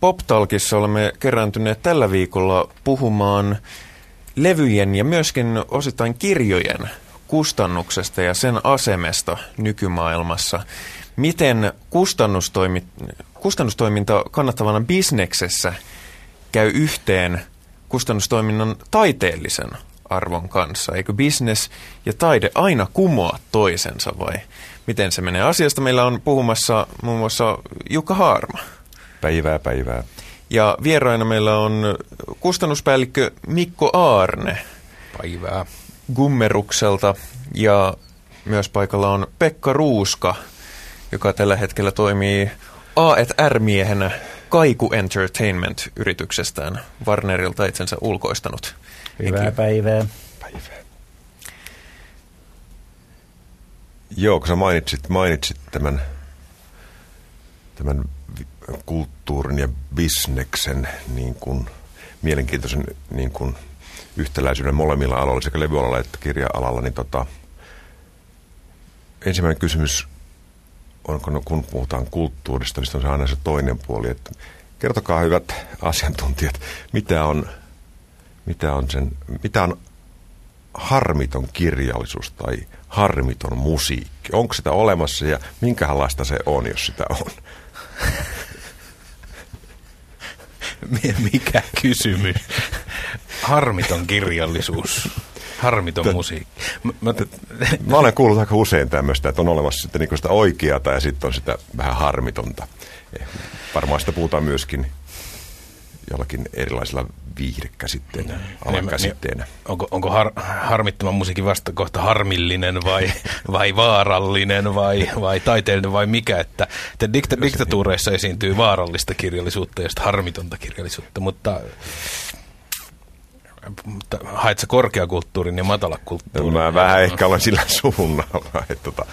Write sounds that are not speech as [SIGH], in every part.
PopTalkissa olemme kerääntyneet tällä viikolla puhumaan levyjen ja myöskin osittain kirjojen kustannuksesta ja sen asemesta nykymaailmassa. Miten kustannustoimi, kustannustoiminta kannattavana bisneksessä käy yhteen kustannustoiminnan taiteellisen arvon kanssa? Eikö business ja taide aina kumoa toisensa vai miten se menee? Asiasta meillä on puhumassa muun muassa Jukka Haarma. Päivää, päivää. Ja vieraina meillä on kustannuspäällikkö Mikko Aarne. Päivää. Gummerukselta ja myös paikalla on Pekka Ruuska, joka tällä hetkellä toimii A&R-miehenä Kaiku Entertainment-yrityksestään. Warnerilta itsensä ulkoistanut. Hyvää henkilö. päivää. Päivää. Joo, kun sä mainitsit, mainitsit tämän, tämän kulttuurin ja bisneksen niin kuin, mielenkiintoisen niin kuin, yhtäläisyyden molemmilla aloilla, sekä levyalalla että kirja-alalla, niin tota, ensimmäinen kysymys on, kun puhutaan kulttuurista, niin se on aina se toinen puoli, että kertokaa hyvät asiantuntijat, mitä on, mitä on, sen, mitä on harmiton kirjallisuus tai harmiton musiikki? Onko sitä olemassa ja minkälaista se on, jos sitä on? [LAUGHS] Mikä kysymys? Harmiton kirjallisuus. Harmiton Tätä, musiikki. Mä, mä, mä olen kuullut aika usein tämmöistä, että on olemassa sitten niin sitä oikeata ja sitten on sitä vähän harmitonta. Eh, varmaan sitä puhutaan myöskin jollakin erilaisilla viihdekäsitteenä, niin, alakäsitteenä. Niin, onko onko har, harmittoman musiikin vastakohta harmillinen vai, [LAUGHS] vai vaarallinen vai, vai taiteellinen vai mikä? Että, että dikta, diktatuureissa esiintyy vaarallista kirjallisuutta ja harmitonta kirjallisuutta, mutta mutta haet korkeakulttuurin ja matalakulttuurin? No, mä vähän ehkä olen sillä suunnalla, että, tota,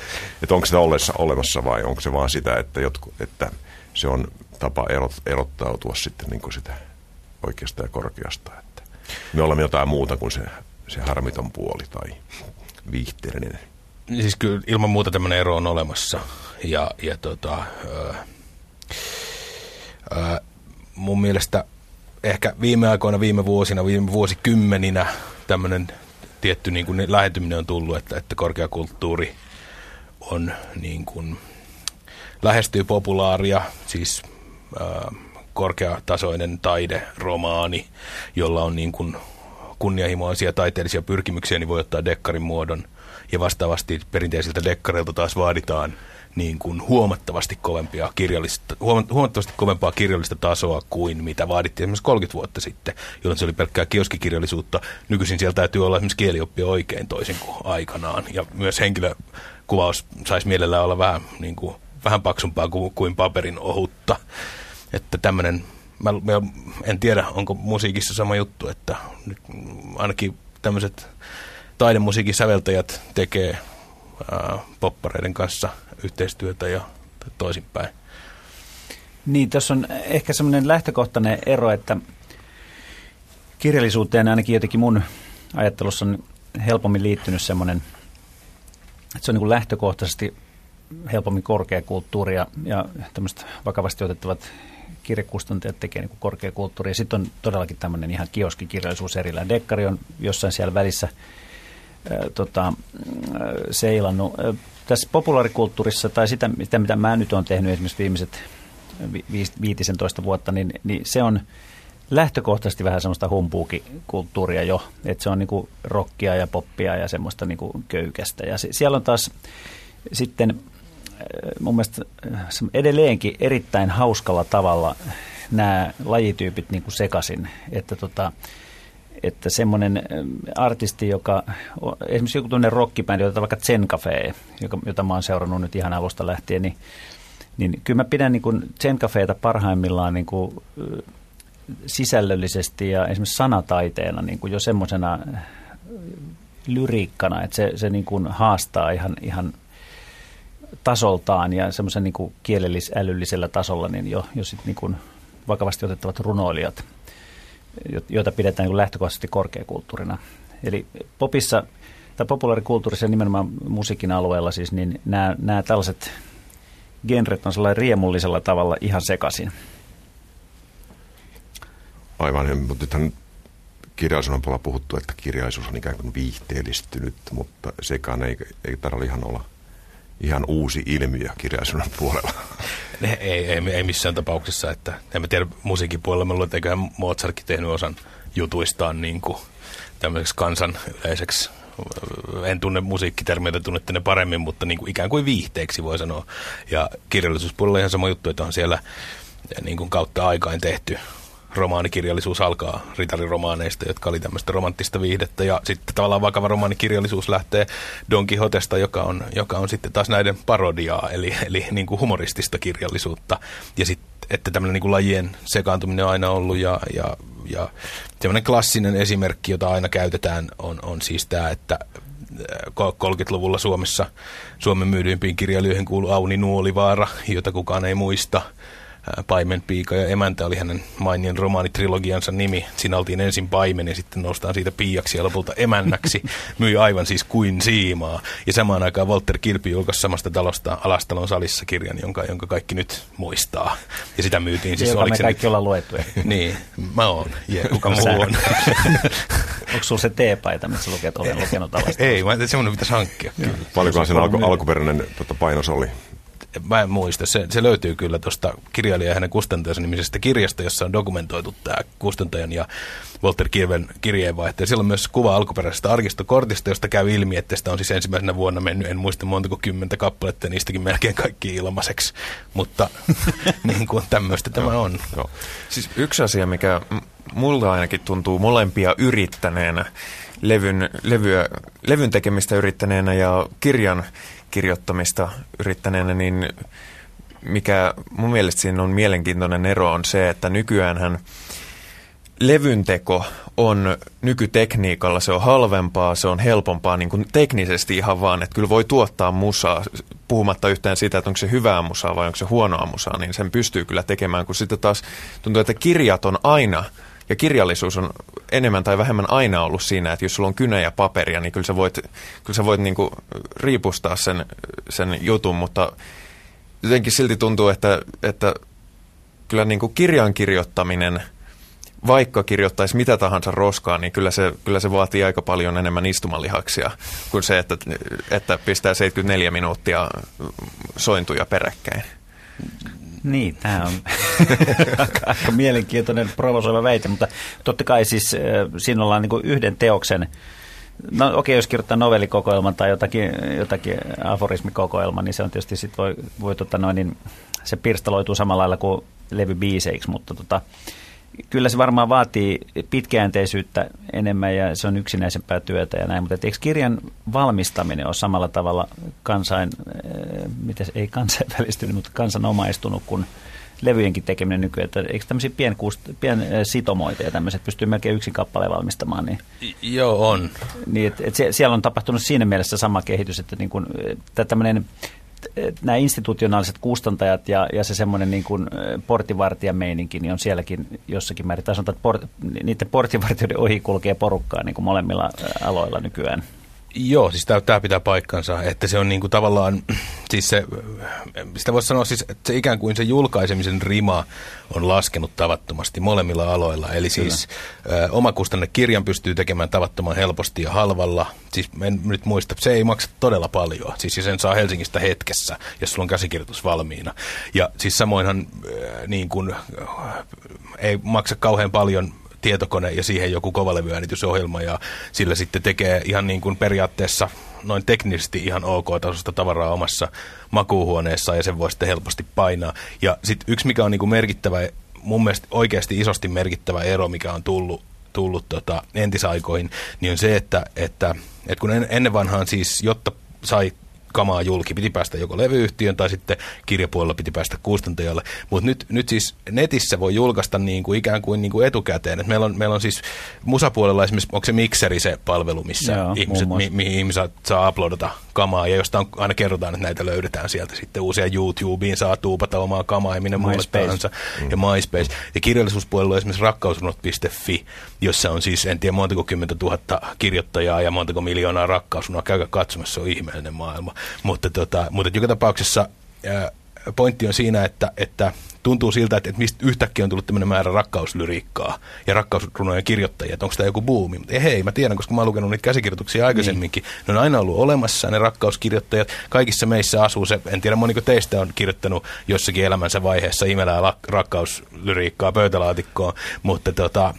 että onko sitä olemassa, olemassa vai onko se vaan sitä, että, jotku, että se on tapa erot, erottautua sitten niin kuin sitä oikeasta ja korkeasta. Että me olemme jotain muuta kuin se, se harmiton puoli tai viihteellinen. Siis kyllä ilman muuta tämmöinen ero on olemassa. Ja, ja tota, ö, ö, mun mielestä ehkä viime aikoina, viime vuosina, viime vuosikymmeninä tämmöinen tietty niin kuin lähentyminen on tullut, että, että korkeakulttuuri on niin kuin, lähestyy populaaria, siis äh, korkeatasoinen taide, romaani, jolla on niin kuin kunnianhimoisia taiteellisia pyrkimyksiä, niin voi ottaa dekkarin muodon. Ja vastaavasti perinteisiltä dekkareilta taas vaaditaan niin kuin huomattavasti, kovempia kirjallista, huomattavasti kovempaa kirjallista tasoa kuin mitä vaadittiin esimerkiksi 30 vuotta sitten, jolloin se oli pelkkää kioskikirjallisuutta. Nykyisin siellä täytyy olla esimerkiksi kielioppia oikein toisin kuin aikanaan. Ja myös henkilökuvaus saisi mielellään olla vähän, niin kuin, vähän paksumpaa kuin, kuin paperin ohutta. Että tämmöinen, mä, mä en tiedä, onko musiikissa sama juttu, että nyt ainakin tämmöiset taidemusiikin säveltäjät tekee ää, poppareiden kanssa yhteistyötä ja toisinpäin. Niin, tässä on ehkä semmoinen lähtökohtainen ero, että kirjallisuuteen ainakin jotenkin mun ajattelussa on helpommin liittynyt semmoinen, että se on niin kuin lähtökohtaisesti helpommin korkeakulttuuria ja tämmöiset vakavasti otettavat kirjekustantajat tekee niin korkeakulttuuria. Sitten on todellakin tämmöinen ihan kioskikirjallisuus erillään. Dekkari on jossain siellä välissä tota, seilannut. Tässä populaarikulttuurissa, tai sitä, sitä mitä mä nyt olen tehnyt esimerkiksi viimeiset 15 vuotta, niin, niin se on lähtökohtaisesti vähän semmoista humpuukikulttuuria jo, että se on niinku rockia ja poppia ja semmoista niinku köykästä. Ja se, siellä on taas sitten mun mielestä edelleenkin erittäin hauskalla tavalla nämä lajityypit niin kuin sekasin, että tota, että semmoinen artisti, joka, esimerkiksi joku tuonne rockibändi, jota vaikka Zen Cafe, joka, jota mä oon seurannut nyt ihan alusta lähtien, niin, niin kyllä mä pidän niin kuin Zen Cafeeta parhaimmillaan niin kuin, sisällöllisesti ja esimerkiksi sanataiteena niin kuin jo semmoisena lyriikkana, että se, se niin kuin haastaa ihan, ihan – tasoltaan ja semmoisen niin kielellis-älyllisellä tasolla niin jo, jo sit niin kuin vakavasti otettavat runoilijat, joita pidetään niin lähtökohtaisesti korkeakulttuurina. Eli popissa tai populaarikulttuurissa nimenomaan musiikin alueella siis, niin nämä, nämä tällaiset genret on sellainen riemullisella tavalla ihan sekaisin. Aivan, mutta nythän kirjallisuuden puolella puhuttu, että kirjallisuus on ikään kuin viihteellistynyt, mutta sekaan ei, ei tarvitse ihan olla ihan uusi ilmiö kirjallisuuden puolella. Ei, ei, ei missään tapauksessa, että en mä tiedä musiikin puolella, mä luulen, että eiköhän Mozartkin tehnyt osan jutuistaan niin kuin tämmöiseksi kansan yleiseksi en tunne musiikkitermeitä, tunnette ne paremmin, mutta niin kuin ikään kuin viihteeksi voi sanoa. Ja kirjallisuuspuolella ihan sama juttu, että on siellä niin kuin kautta aikain tehty romaanikirjallisuus alkaa ritariromaaneista, jotka oli tämmöistä romanttista viihdettä, ja sitten tavallaan vakava romaanikirjallisuus lähtee Don Quixotesta, joka on, joka on sitten taas näiden parodiaa, eli, eli niin kuin humoristista kirjallisuutta, ja sitten että tämmöinen niin kuin lajien sekaantuminen on aina ollut, ja, ja, ja semmoinen klassinen esimerkki, jota aina käytetään, on, on siis tämä, että 30-luvulla Suomessa Suomen myydyimpiin kirjailijoihin kuului Auni Nuolivaara, jota kukaan ei muista – Paimenpiika ja emäntä oli hänen mainien romaanitrilogiansa nimi. Siinä oltiin ensin paimen ja sitten noustaan siitä piiaksi ja lopulta emännäksi. [LAUGHS] Myi aivan siis kuin siimaa. Ja samaan aikaan Walter Kilpi julkaisi samasta talosta Alastalon salissa kirjan, jonka, jonka kaikki nyt muistaa. Ja sitä myytiin siis. Joka me kaikki nyt... ollaan luettu. niin, mä oon. Ja kuka muu on. [LAUGHS] Onko sulla se teepaita, missä lukee, että olen lukenut Alastalon? Ei, mä semmoinen pitäisi hankkia. Paljonkohan sen alku, alkuperäinen tota, painos oli? Mä en muista, se, se löytyy kyllä tuosta kirjailija ja hänen kustantajansa nimisestä kirjasta, jossa on dokumentoitu tämä kustantajan ja Walter Kirven kirjeenvaihto. siellä on myös kuva alkuperäisestä arkistokortista, josta käy ilmi, että sitä on siis ensimmäisenä vuonna mennyt, en muista montako kymmentä kappaletta, niistäkin melkein kaikki ilmaiseksi. Mutta [LAUGHS] niin kuin tämmöistä tämä on. Joo. Siis yksi asia, mikä mulla ainakin tuntuu molempia yrittäneenä, levyn, levyä, levyn tekemistä yrittäneenä ja kirjan kirjoittamista yrittäneenä, niin mikä mun mielestä siinä on mielenkiintoinen ero on se, että nykyään levynteko on nykytekniikalla, se on halvempaa, se on helpompaa niin kuin teknisesti ihan vaan, että kyllä voi tuottaa musaa, puhumatta yhtään siitä, että onko se hyvää musaa vai onko se huonoa musaa, niin sen pystyy kyllä tekemään, kun sitten taas tuntuu, että kirjat on aina – ja kirjallisuus on enemmän tai vähemmän aina ollut siinä, että jos sulla on kynä ja paperia, niin kyllä sä voit, kyllä sä voit niinku riipustaa sen, sen jutun, mutta jotenkin silti tuntuu, että, että kyllä niinku kirjan kirjoittaminen, vaikka kirjoittaisi mitä tahansa roskaa, niin kyllä se, kyllä se vaatii aika paljon enemmän istumalihaksia kuin se, että, että pistää 74 minuuttia sointuja peräkkäin. Niin, tämä on [LAUGHS] aika mielenkiintoinen provosoiva väite, mutta totta kai siis siinä ollaan niin yhden teoksen No okei, okay, jos kirjoittaa novellikokoelman tai jotakin, jotakin aforismikokoelman, niin se on tietysti sit voi, voi tota noin, niin se pirstaloituu samalla lailla kuin levybiiseiksi, mutta tota, kyllä se varmaan vaatii pitkäjänteisyyttä enemmän ja se on yksinäisempää työtä ja näin, mutta eikö kirjan valmistaminen ole samalla tavalla kansain, äh, miten, ei kansainvälistynyt, mutta kansanomaistunut kuin levyjenkin tekeminen nykyään, että eikö tämmöisiä pien, pien äh, sitomoita ja tämmöiset pystyy melkein yksin kappaleen valmistamaan? Niin, Joo, on. Niin, et, et siellä on tapahtunut siinä mielessä sama kehitys, että niin kun, tämmöinen nämä institutionaaliset kustantajat ja, ja se semmoinen niin kuin portinvartijameininki, niin on sielläkin jossakin määrin. Tai sanotaan, että port, niiden portinvartijoiden ohi kulkee porukkaa niin kuin molemmilla aloilla nykyään. Joo, siis tämä pitää paikkansa, että se on niinku tavallaan, siis se, sitä voisi sanoa siis, että se ikään kuin se julkaisemisen rima on laskenut tavattomasti molemmilla aloilla. Eli Kyllä. siis ö, omakustanne kirjan pystyy tekemään tavattoman helposti ja halvalla. Siis en nyt muista, se ei maksa todella paljon. Siis sen saa Helsingistä hetkessä, jos sulla on käsikirjoitus valmiina. Ja siis samoinhan ö, niin kuin, ei maksa kauhean paljon tietokone ja siihen joku kovalevyyäänitysohjelma ja sillä sitten tekee ihan niin kuin periaatteessa noin teknisesti ihan ok-tasosta tavaraa omassa makuuhuoneessa ja sen voi sitten helposti painaa. Ja sitten yksi, mikä on niin kuin merkittävä, mun mielestä oikeasti isosti merkittävä ero, mikä on tullut, tullut tota entisaikoihin, niin on se, että, että, että kun ennen vanhaan siis, jotta sai kamaa julki. Piti päästä joko levyyhtiön tai sitten kirjapuolella piti päästä kustantajalle. Mutta nyt, nyt siis netissä voi julkaista niin kuin ikään kuin, niin kuin etukäteen. Et meillä, on, meillä on siis musapuolella esimerkiksi, onko se mikseri se palvelu, missä Joo, ihmiset, mi, mihin ihmiset saa uploadata kamaa ja josta on, aina kerrotaan, että näitä löydetään sieltä sitten uusia YouTubeen, saa tuupata omaa kamaa ja minne tahansa. Mm. Ja MySpace. Ja kirjallisuuspuolella on esimerkiksi rakkausrunot.fi, jossa on siis en tiedä montako kymmentä tuhatta kirjoittajaa ja montako miljoonaa rakkausrunaa. Käykää katsomassa, se on ihmeellinen maailma. Mutta, tota, mutta joka tapauksessa ää, pointti on siinä, että, että tuntuu siltä, että, että mistä yhtäkkiä on tullut tämmöinen määrä rakkauslyriikkaa ja rakkausrunojen kirjoittajia, että onko tämä joku buumi. Mutta hei, mä tiedän, koska mä oon lukenut niitä käsikirjoituksia aikaisemminkin. Niin. Ne on aina ollut olemassa, ne rakkauskirjoittajat. Kaikissa meissä asuu se, en tiedä moniko teistä on kirjoittanut jossakin elämänsä vaiheessa imelää rakkauslyriikkaa pöytälaatikkoon, mutta tota,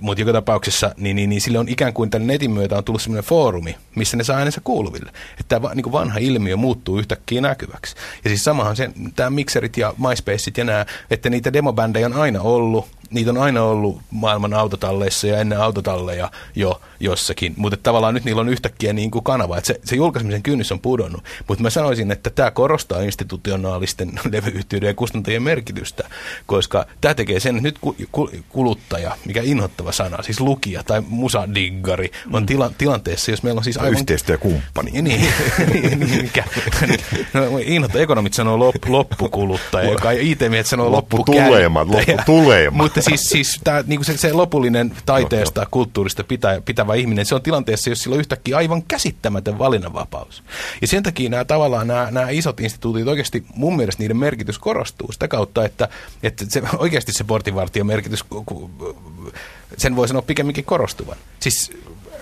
mutta joka tapauksessa niin, niin, niin sille on ikään kuin tämän netin myötä on tullut sellainen foorumi, missä ne saa äänensä kuuluville. Että tämä niin vanha ilmiö muuttuu yhtäkkiä näkyväksi. Ja siis samahan tämä Mixerit ja MySpaceit ja nämä, että niitä demobändejä on aina ollut, niitä on aina ollut maailman autotalleissa ja ennen autotalleja jo jossakin, mutta tavallaan nyt niillä on yhtäkkiä niin kuin kanava, että se, se julkaisemisen kynnys on pudonnut. Mutta mä sanoisin, että tämä korostaa institutionaalisten [LAUGHS] levyyhtiöiden ja kustantajien merkitystä, koska tämä tekee sen, että nyt kuluttaja, mikä inhottava sana, siis lukija tai musadiggari, on mm. tila, tilanteessa, jos meillä on siis aivan... Yhteistyökumppani. Niin, [LAUGHS] niin, niin, niin mikä. No, inhottava, ekonomit sanoo lop, loppukuluttaja, joka IT-miehet sanoo loppukäyttäjä. Lopputulemat, Mutta siis, siis tää, niinku se, se lopullinen taiteesta, no, kulttuurista pitää, pitävä ihminen, se on tilanteessa, jos sillä on yhtäkkiä aivan käsittämätön valinnanvapaus. Ja sen takia nämä tavallaan nämä, nämä isot instituutit oikeasti, mun mielestä niiden merkitys korostuu sitä kautta, että, että se, oikeasti se portinvartijan merkitys, sen voi sanoa pikemminkin korostuvan. Siis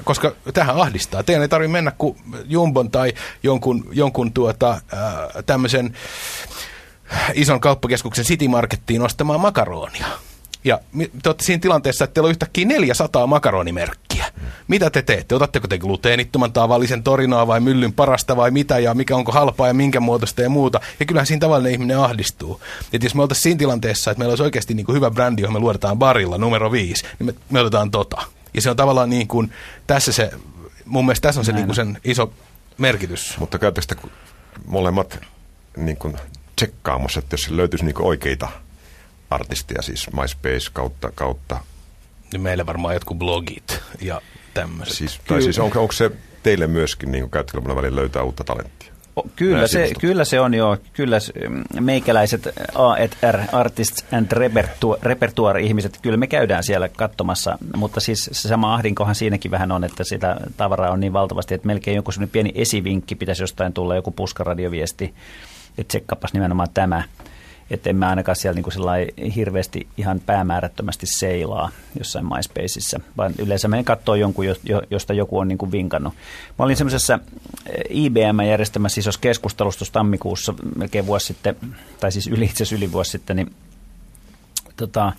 koska tähän ahdistaa. Teidän ei tarvitse mennä kuin Jumbon tai jonkun, jonkun tuota, tämmöisen ison kauppakeskuksen City Markettiin ostamaan makaronia ja te olette siinä tilanteessa, että teillä on yhtäkkiä 400 makaronimerkkiä. Mitä te teette? Otatteko te gluteenittoman tavallisen torinaa vai myllyn parasta vai mitä ja mikä onko halpaa ja minkä muotoista ja muuta. Ja kyllähän siinä tavallinen ihminen ahdistuu. Et jos me oltaisiin siinä tilanteessa, että meillä olisi oikeasti niin kuin hyvä brändi, johon me luodetaan barilla numero viisi, niin me, me otetaan tota. Ja se on tavallaan niin kuin, tässä se, mun mielestä tässä on se niin kuin sen iso merkitys. Mutta käytätkö molemmat niin kuin tsekkaamassa, että jos löytyisi niin oikeita artistia, siis MySpace kautta. kautta. Niin meillä varmaan jotkut blogit ja tämmöiset. Siis, tai siis onko, onko se teille myöskin, niin käyttökilpailun välillä löytää uutta talenttia? Kyllä se, kyllä se on jo. Kyllä meikäläiset A&R, Artists and Repertoire-ihmiset, kyllä me käydään siellä katsomassa, mutta siis se sama ahdinkohan siinäkin vähän on, että sitä tavaraa on niin valtavasti, että melkein joku sellainen pieni esivinkki pitäisi jostain tulla, joku puskaradioviesti, että tsekkapas nimenomaan tämä että emme ainakaan siellä niin kuin hirveästi ihan päämäärättömästi seilaa jossain MySpaceissa, vaan yleensä menen katsoa jonkun, josta joku on niin kuin vinkannut. Mä olin semmoisessa eh, IBM-järjestämässä isossa keskustelussa tammikuussa melkein vuosi sitten, tai siis yli, itse yli vuosi sitten, niin tota,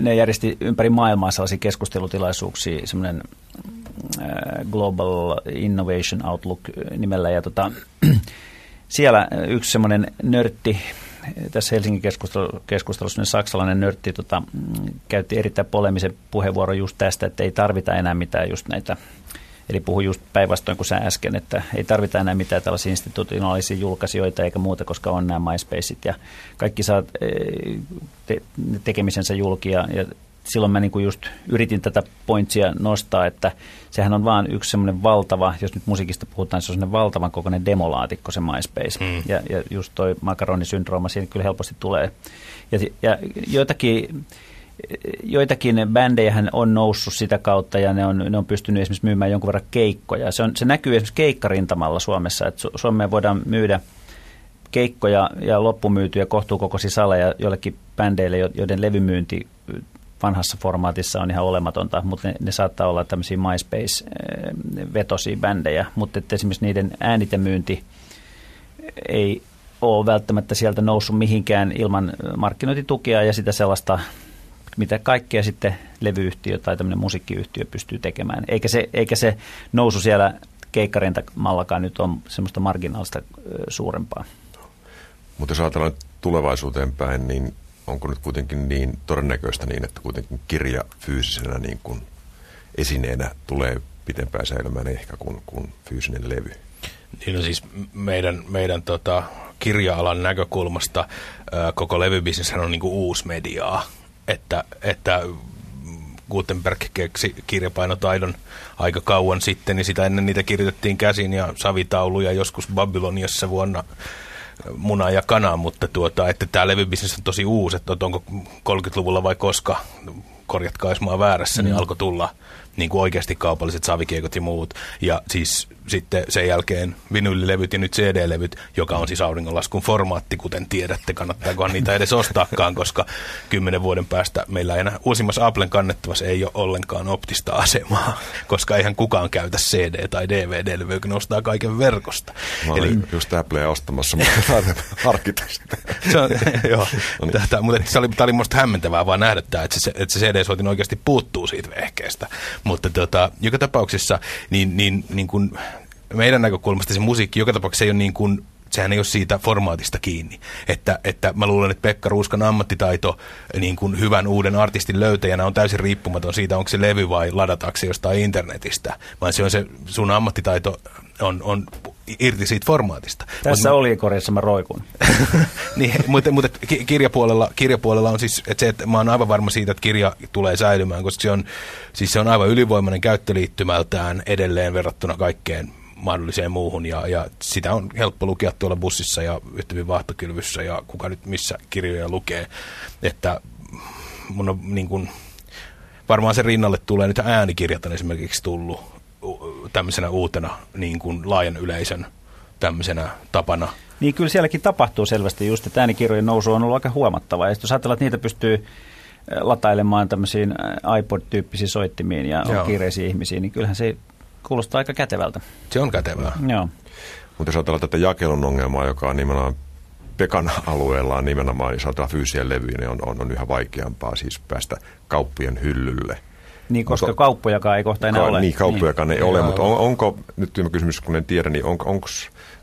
ne järjesti ympäri maailmaa sellaisia keskustelutilaisuuksia, semmoinen eh, Global Innovation Outlook nimellä, ja tota, [CLEARS THROAT] siellä yksi semmoinen nörtti tässä Helsingin keskustelussa saksalainen nörtti tota, käytti erittäin polemisen puheenvuoron just tästä, että ei tarvita enää mitään just näitä Eli puhui just päinvastoin kuin sä äsken, että ei tarvita enää mitään tällaisia institutionaalisia julkaisijoita eikä muuta, koska on nämä MySpaceit ja kaikki saa te- tekemisensä julki ja, ja silloin mä niin just yritin tätä pointsia nostaa, että sehän on vaan yksi semmoinen valtava, jos nyt musiikista puhutaan, se on semmoinen valtavan kokoinen demolaatikko se MySpace. Mm. Ja, ja just toi makaronisyndrooma siinä kyllä helposti tulee. Ja, ja joitakin, joitakin bändejähän on noussut sitä kautta ja ne on, ne on pystynyt esimerkiksi myymään jonkun verran keikkoja. Se, on, se näkyy esimerkiksi keikkarintamalla Suomessa, että Suomeen voidaan myydä keikkoja ja loppumyytyjä kohtuukokoisia saleja joillekin bändeille, joiden levymyynti vanhassa formaatissa on ihan olematonta, mutta ne, ne saattaa olla tämmöisiä MySpace-vetosia bändejä, mutta että esimerkiksi niiden äänitemyynti ei ole välttämättä sieltä noussut mihinkään ilman markkinointitukia ja sitä sellaista, mitä kaikkea sitten levyyhtiö tai tämmöinen musiikkiyhtiö pystyy tekemään. Eikä se, eikä se nousu siellä keikkarintamallakaan nyt on semmoista marginaalista suurempaa. Mutta jos ajatellaan tulevaisuuteen päin, niin onko nyt kuitenkin niin todennäköistä niin, että kuitenkin kirja fyysisenä niin kuin esineenä tulee pitempään säilymään ehkä kuin, kuin fyysinen levy? Niin no siis meidän, meidän tota, kirja-alan näkökulmasta ää, koko levybisnes on niin kuin uusi mediaa, että, että Gutenberg keksi kirjapainotaidon aika kauan sitten, niin sitä ennen niitä kirjoitettiin käsin ja savitauluja joskus Babyloniassa vuonna muna ja kana, mutta tuota, että tämä levybisnes on tosi uusi, että onko 30-luvulla vai koska korjatkaa jos mä oon väärässä, niin mm. alkoi tulla niin kuin oikeasti kaupalliset savikiekot ja muut. Ja siis sitten sen jälkeen vinylilevyt ja nyt CD-levyt, joka on siis auringonlaskun formaatti, kuten tiedätte, kannattaakohan niitä edes ostaakaan, koska kymmenen vuoden päästä meillä ei enää uusimmassa Applen kannettavassa ei ole ollenkaan optista asemaa, koska eihän kukaan käytä CD- tai DVD-levyä, kun ostaa kaiken verkosta. Mä Eli just Applea ostamassa, mutta harkita sitä. se on, [LAUGHS] joo, no niin. tätä, mutta se oli, tämä oli musta hämmentävää vaan nähdä tämä, että se, että se CD-soitin oikeasti puuttuu siitä vehkeestä. Mutta tota, joka tapauksessa niin, niin, niin kuin meidän näkökulmasta se musiikki joka tapauksessa ei ole niin kuin sehän ei ole siitä formaatista kiinni. Että, että mä luulen, että Pekka Ruuskan ammattitaito niin kuin hyvän uuden artistin löytäjänä on täysin riippumaton siitä, onko se levy vai ladataanko se jostain internetistä. Vaan se on se sun ammattitaito on, on irti siitä formaatista. Tässä Mut, oli korjassa mä roikun. [LAUGHS] niin, mutta, mutta kirjapuolella, kirjapuolella on siis että se, että mä oon aivan varma siitä, että kirja tulee säilymään, koska se on, siis se on aivan ylivoimainen käyttöliittymältään edelleen verrattuna kaikkeen mahdolliseen muuhun ja, ja sitä on helppo lukea tuolla bussissa ja yhtä vaahtokylvyssä ja kuka nyt missä kirjoja lukee, että mun on niin kuin, varmaan sen rinnalle tulee nyt äänikirjat on esimerkiksi tullut tämmöisenä uutena niin kuin laajan yleisön tämmöisenä tapana. Niin kyllä sielläkin tapahtuu selvästi just, että äänikirjojen nousu on ollut aika huomattava. Ja jos ajatellaan, että niitä pystyy eh, latailemaan tämmöisiin eh, iPod-tyyppisiin soittimiin ja Joo. kiireisiin ihmisiin, niin kyllähän se kuulostaa aika kätevältä. Se on kätevää. Joo. Mutta jos ajatellaan tätä jakelun ongelmaa, joka on nimenomaan Pekan [LAUGHS] alueella on nimenomaan, jos ajatellaan fyysisiä levyjä, niin on, on, on yhä vaikeampaa siis päästä kauppien hyllylle. Niin, koska onko, kauppojakaan ei kohta enää ka- ole. Niin, kauppojakaan niin. ei ole, mutta on, onko, nyt tämä kysymys kun en tiedä, niin on, onko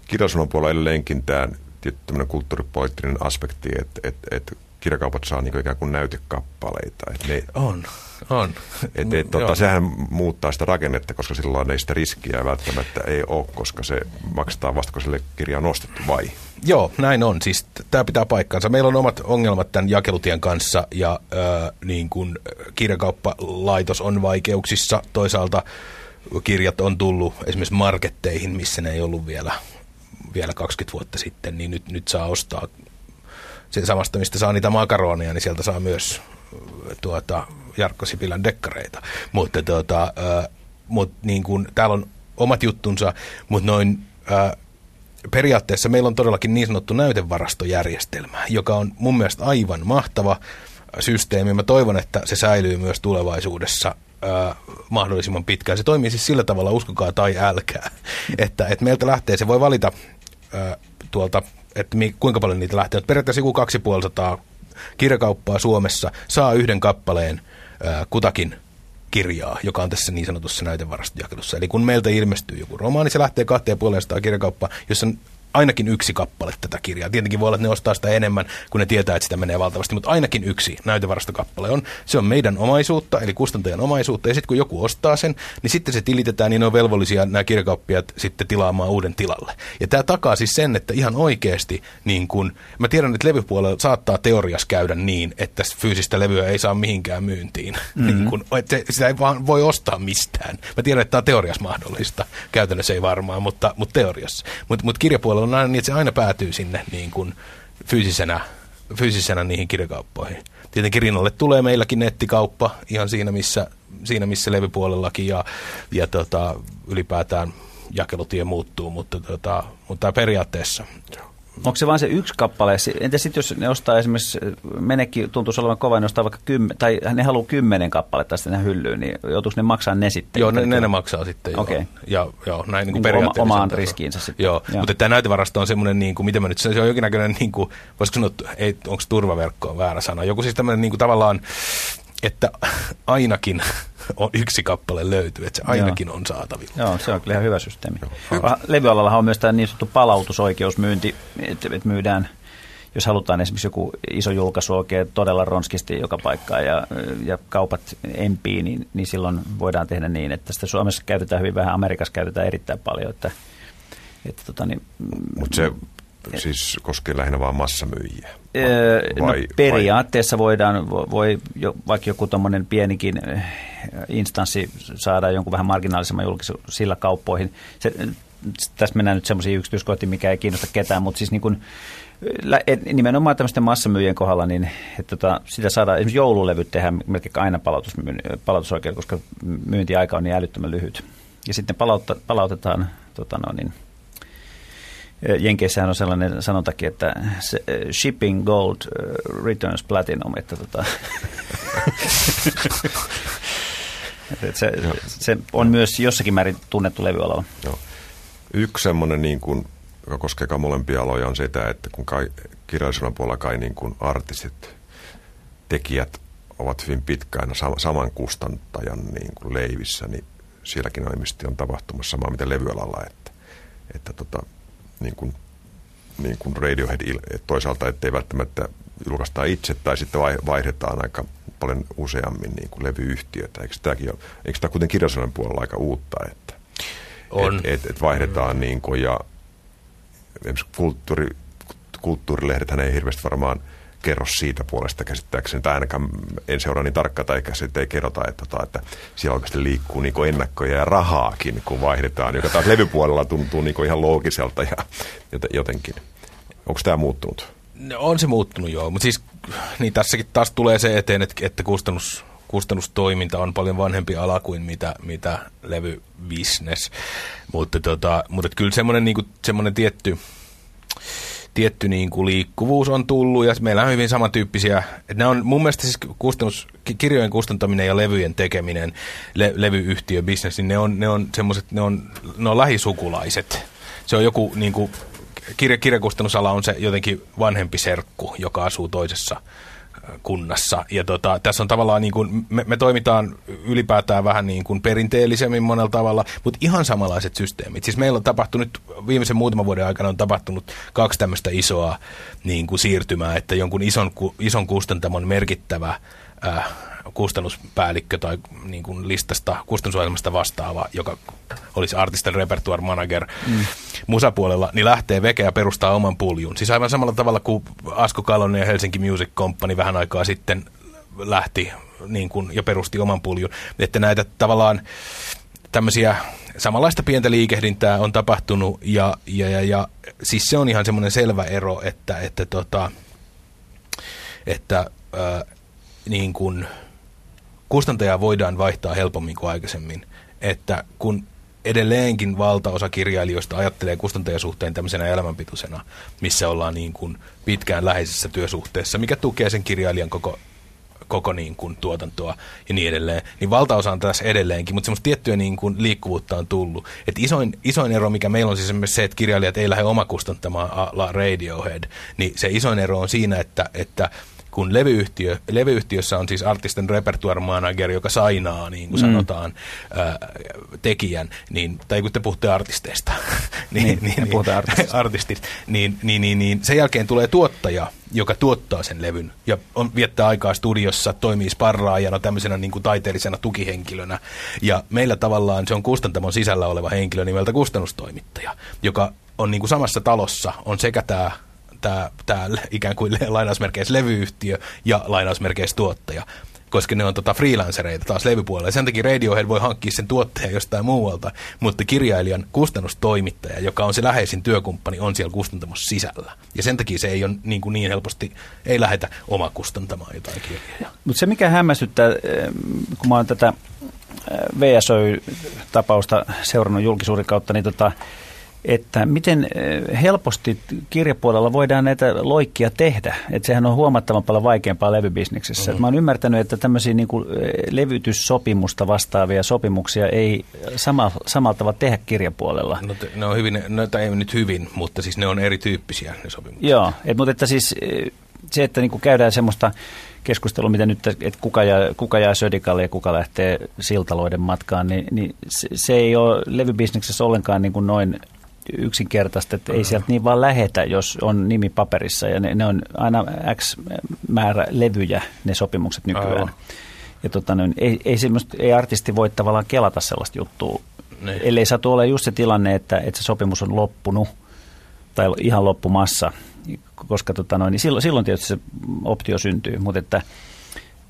kirjallisuuden puolella edelleenkin tämä tietty kulttuuripoliittinen aspekti, että, että, että kirjakaupat saa niin ikään kuin näytekappaleita. Että ne, on, on. Et, et, tota, sehän muuttaa sitä rakennetta, koska silloin ei sitä riskiä välttämättä ei ole, koska se maksetaan vasta, kun sille kirja on ostettu, vai? Joo, näin on. Siis tämä pitää paikkansa. Meillä on omat ongelmat tämän jakelutien kanssa ja äh, niin kuin kirjakauppalaitos on vaikeuksissa. Toisaalta kirjat on tullut esimerkiksi marketteihin, missä ne ei ollut vielä, vielä 20 vuotta sitten, niin nyt, nyt saa ostaa sen samasta, mistä saa niitä makaroneja, niin sieltä saa myös tuota, Jarkko Sipilän dekkareita. Mutta tuota, äh, mut niin kun, täällä on omat juttunsa, mutta noin äh, periaatteessa meillä on todellakin niin sanottu näytevarastojärjestelmä, joka on mun mielestä aivan mahtava systeemi. Mä toivon, että se säilyy myös tulevaisuudessa äh, mahdollisimman pitkään. Se toimii siis sillä tavalla, uskokaa tai älkää, [LAUGHS] että, että meiltä lähtee, se voi valita äh, tuolta että mi, kuinka paljon niitä lähtee. Periaatteessa joku 250 kirjakauppaa Suomessa saa yhden kappaleen ää, kutakin kirjaa, joka on tässä niin sanotussa näytevarastojakelussa. Eli kun meiltä ilmestyy joku romaani, se lähtee 250 kirjakauppaa, jossa ainakin yksi kappale tätä kirjaa. Tietenkin voi olla, että ne ostaa sitä enemmän, kun ne tietää, että sitä menee valtavasti, mutta ainakin yksi näytevarastokappale on. Se on meidän omaisuutta, eli kustantajan omaisuutta, ja sitten kun joku ostaa sen, niin sitten se tilitetään, niin ne on velvollisia nämä kirjakauppiat sitten tilaamaan uuden tilalle. Ja tämä takaa siis sen, että ihan oikeasti, niin kun, mä tiedän, että levypuolella saattaa teorias käydä niin, että fyysistä levyä ei saa mihinkään myyntiin. [LAUGHS] Mm-hmm. niin kun, että sitä ei vaan voi ostaa mistään. Mä tiedän, että tämä on teoriassa mahdollista. Käytännössä ei varmaan, mutta, mutta teoriassa. Mutta mut kirjapuolella on aina niin, että se aina päätyy sinne niin kuin fyysisenä, fyysisenä niihin kirjakauppoihin. Tietenkin rinnalle tulee meilläkin nettikauppa ihan siinä, missä, siinä missä levypuolellakin ja, ja tota, ylipäätään jakelutie muuttuu, mutta, tota, mutta periaatteessa Onko se vain se yksi kappale? Entä sitten jos ne ostaa esimerkiksi, menekki tuntuisi olevan kova, ne ostaa vaikka kymmen, tai ne haluaa kymmenen kappaletta sinne hyllyyn, niin joutuuko ne maksaa ne sitten? Joo, ne, ne, ne maksaa sitten. Okei. Okay. Ja, joo, näin niin kuin niin oma, omaan riskiinsä sitten. Joo, joo. mutta tämä näytevarasto on semmoinen, niin kuin, miten mä nyt, se on jonkinnäköinen, niin kuin, voisiko sanoa, ei, onko turvaverkko on väärä sana, joku siis tämmöinen niin kuin, tavallaan, että ainakin [LAUGHS] on yksi kappale löytyy, että se ainakin Joo. on saatavilla. Joo, se on kyllä ihan hyvä systeemi. Levyalallahan on myös tämä niin sanottu palautusoikeusmyynti, että myydään jos halutaan esimerkiksi joku iso julkaisu oikein todella ronskisti joka paikkaan ja, ja kaupat empii, niin, niin silloin voidaan tehdä niin, että sitä Suomessa käytetään hyvin vähän, Amerikassa käytetään erittäin paljon. Että, että tota, niin, Mutta se siis koskee lähinnä vain massamyyjiä? Vai, no, periaatteessa vai? voidaan, voi jo, vaikka joku tuommoinen pienikin instanssi saada jonkun vähän marginaalisemman julkisen sillä kauppoihin. Se, tässä mennään nyt semmoisiin yksityiskohtiin, mikä ei kiinnosta ketään, mutta siis niin kuin, nimenomaan tämmöisten massamyyjien kohdalla, niin että tota, sitä saadaan, esimerkiksi joululevyt tehdään melkein aina palautus, palautusoikeuden, koska myyntiaika on niin älyttömän lyhyt. Ja sitten palautta, palautetaan, tota no, niin, Jenkeissähän on sellainen sanontakin, että shipping gold returns platinum, että tota, [LAUGHS] että se, se, on myös jossakin määrin tunnettu levyalalla. Joo. Yksi semmoinen niin kuin joka koskee molempia aloja, on sitä, että kun kai, kirjallisuuden puolella kai niin kuin artistit, tekijät ovat hyvin pitkään saman kustantajan niin kuin leivissä, niin sielläkin on ilmeisesti on tapahtumassa samaa mitä levyalalla, että, että tota, niin kuin, niin kuin Radiohead toisaalta, ettei välttämättä julkaista itse tai sitten vaihdetaan aika paljon useammin niin kuin levyyhtiötä. Eikö, tämäkin ole, eikö tämä kuten kirjallisuuden puolella aika uutta, että on. Et, et, et vaihdetaan niin kuin, ja kulttuuri, kulttuurilehdethän ei hirveästi varmaan kerro siitä puolesta käsittääkseni, tai ainakaan en seuraa niin tarkkaan, tai sitten ei kerrota, että, tota, että siellä oikeasti liikkuu niin ennakkoja ja rahaakin, kun vaihdetaan, joka taas levypuolella tuntuu niin ihan loogiselta ja jotenkin. Onko tämä muuttunut? No, on se muuttunut joo, mutta siis niin tässäkin taas tulee se eteen, että, että kustannus, kustannustoiminta on paljon vanhempi ala kuin mitä, mitä levybusiness. Mutta, tota, mutta kyllä semmoinen, niin kuin, tietty, tietty niin kuin liikkuvuus on tullut ja meillä on hyvin samantyyppisiä. Että ne on mun mielestä siis kustannus, kirjojen kustantaminen ja levyjen tekeminen, le, levyyhtiö, business, niin ne on, ne on semmoiset, ne on, ne on lähisukulaiset. Se on joku niin kuin, kirja, kirjakustannusala on se jotenkin vanhempi serkku, joka asuu toisessa kunnassa. Ja tota, tässä on tavallaan, niin kuin, me, me toimitaan ylipäätään vähän niin kuin perinteellisemmin monella tavalla, mutta ihan samanlaiset systeemit. Siis meillä on tapahtunut, viimeisen muutaman vuoden aikana on tapahtunut kaksi tämmöistä isoa niin kuin siirtymää, että jonkun ison, ison kustantamon merkittävä äh, kustannuspäällikkö tai niin kuin listasta, kustannusohjelmasta vastaava, joka olisi artisten repertoire manager mm. musapuolella, niin lähtee veke ja perustaa oman puljun. Siis aivan samalla tavalla kuin Asko Kalonen ja Helsinki Music Company vähän aikaa sitten lähti niin kuin, ja perusti oman puljun. Että näitä tavallaan tämmöisiä samanlaista pientä liikehdintää on tapahtunut ja, ja, ja, ja siis se on ihan semmoinen selvä ero, että, että, tota, että äh, niin kuin, kustantajaa voidaan vaihtaa helpommin kuin aikaisemmin. Että kun edelleenkin valtaosa kirjailijoista ajattelee kustantajasuhteen tämmöisenä elämänpituisena, missä ollaan niin kuin pitkään läheisessä työsuhteessa, mikä tukee sen kirjailijan koko koko niin kuin tuotantoa ja niin edelleen, niin valtaosa on tässä edelleenkin, mutta semmoista tiettyä niin kuin liikkuvuutta on tullut. Et isoin, isoin ero, mikä meillä on siis se, että kirjailijat ei lähde omakustantamaan la Radiohead, niin se isoin ero on siinä, että, että kun levyyhtiö, levyyhtiössä on siis artisten repertoire manager, joka sainaa, niin kuin mm. sanotaan, ää, tekijän, niin, tai kun te puhutte artisteista, [LAUGHS] niin, niin, niin, niin artistista. [LAUGHS] artistit, niin, niin, niin, niin sen jälkeen tulee tuottaja, joka tuottaa sen levyn ja on, viettää aikaa studiossa, toimii sparraajana, tämmöisenä niin kuin taiteellisena tukihenkilönä. Ja meillä tavallaan se on kustantamon sisällä oleva henkilö nimeltä kustannustoimittaja, joka on niin kuin samassa talossa, on sekä tämä tämä, tämä ikään kuin lainausmerkeissä levyyhtiö ja lainausmerkeissä tuottaja koska ne on tota freelancereita taas levypuolella. Ja sen takia Radiohead voi hankkia sen tuottajan jostain muualta, mutta kirjailijan kustannustoimittaja, joka on se läheisin työkumppani, on siellä kustantamossa sisällä. Ja sen takia se ei ole niin, kuin niin helposti, ei lähetä oma kustantamaan jotain kirjaa. Mutta se mikä hämmästyttää, eh, kun mä oon tätä eh, VSO-tapausta seurannut julkisuuden kautta, niin tota, että miten eh, helposti kirjapuolella voidaan näitä loikkia tehdä. Että sehän on huomattavan paljon vaikeampaa levybisneksessä. Mm-hmm. Mä oon ymmärtänyt, että tämmöisiä niin kuin eh, levytyssopimusta vastaavia sopimuksia ei sama, samalla tavalla tehdä kirjapuolella. No, te, ne on hyvin, no, tai ei nyt hyvin, mutta siis ne on erityyppisiä ne sopimuksia. Joo, et, mutta että siis eh, se, että niin kuin käydään semmoista keskustelua, mitä nyt, että kuka jää, kuka jää Södikalle ja kuka lähtee siltaloiden matkaan, niin, niin se, se ei ole levybisneksessä ollenkaan niin kuin noin yksinkertaista, että ei sieltä niin vaan lähetä, jos on nimi paperissa. Ja ne, ne on aina X määrä levyjä, ne sopimukset nykyään. Aivan. Ja tota, niin, ei, ei, ei artisti voi tavallaan kelata sellaista juttua, niin. ellei saa olla just se tilanne, että, että se sopimus on loppunut tai ihan loppumassa, koska tota, noin, niin silloin, silloin tietysti se optio syntyy, mutta että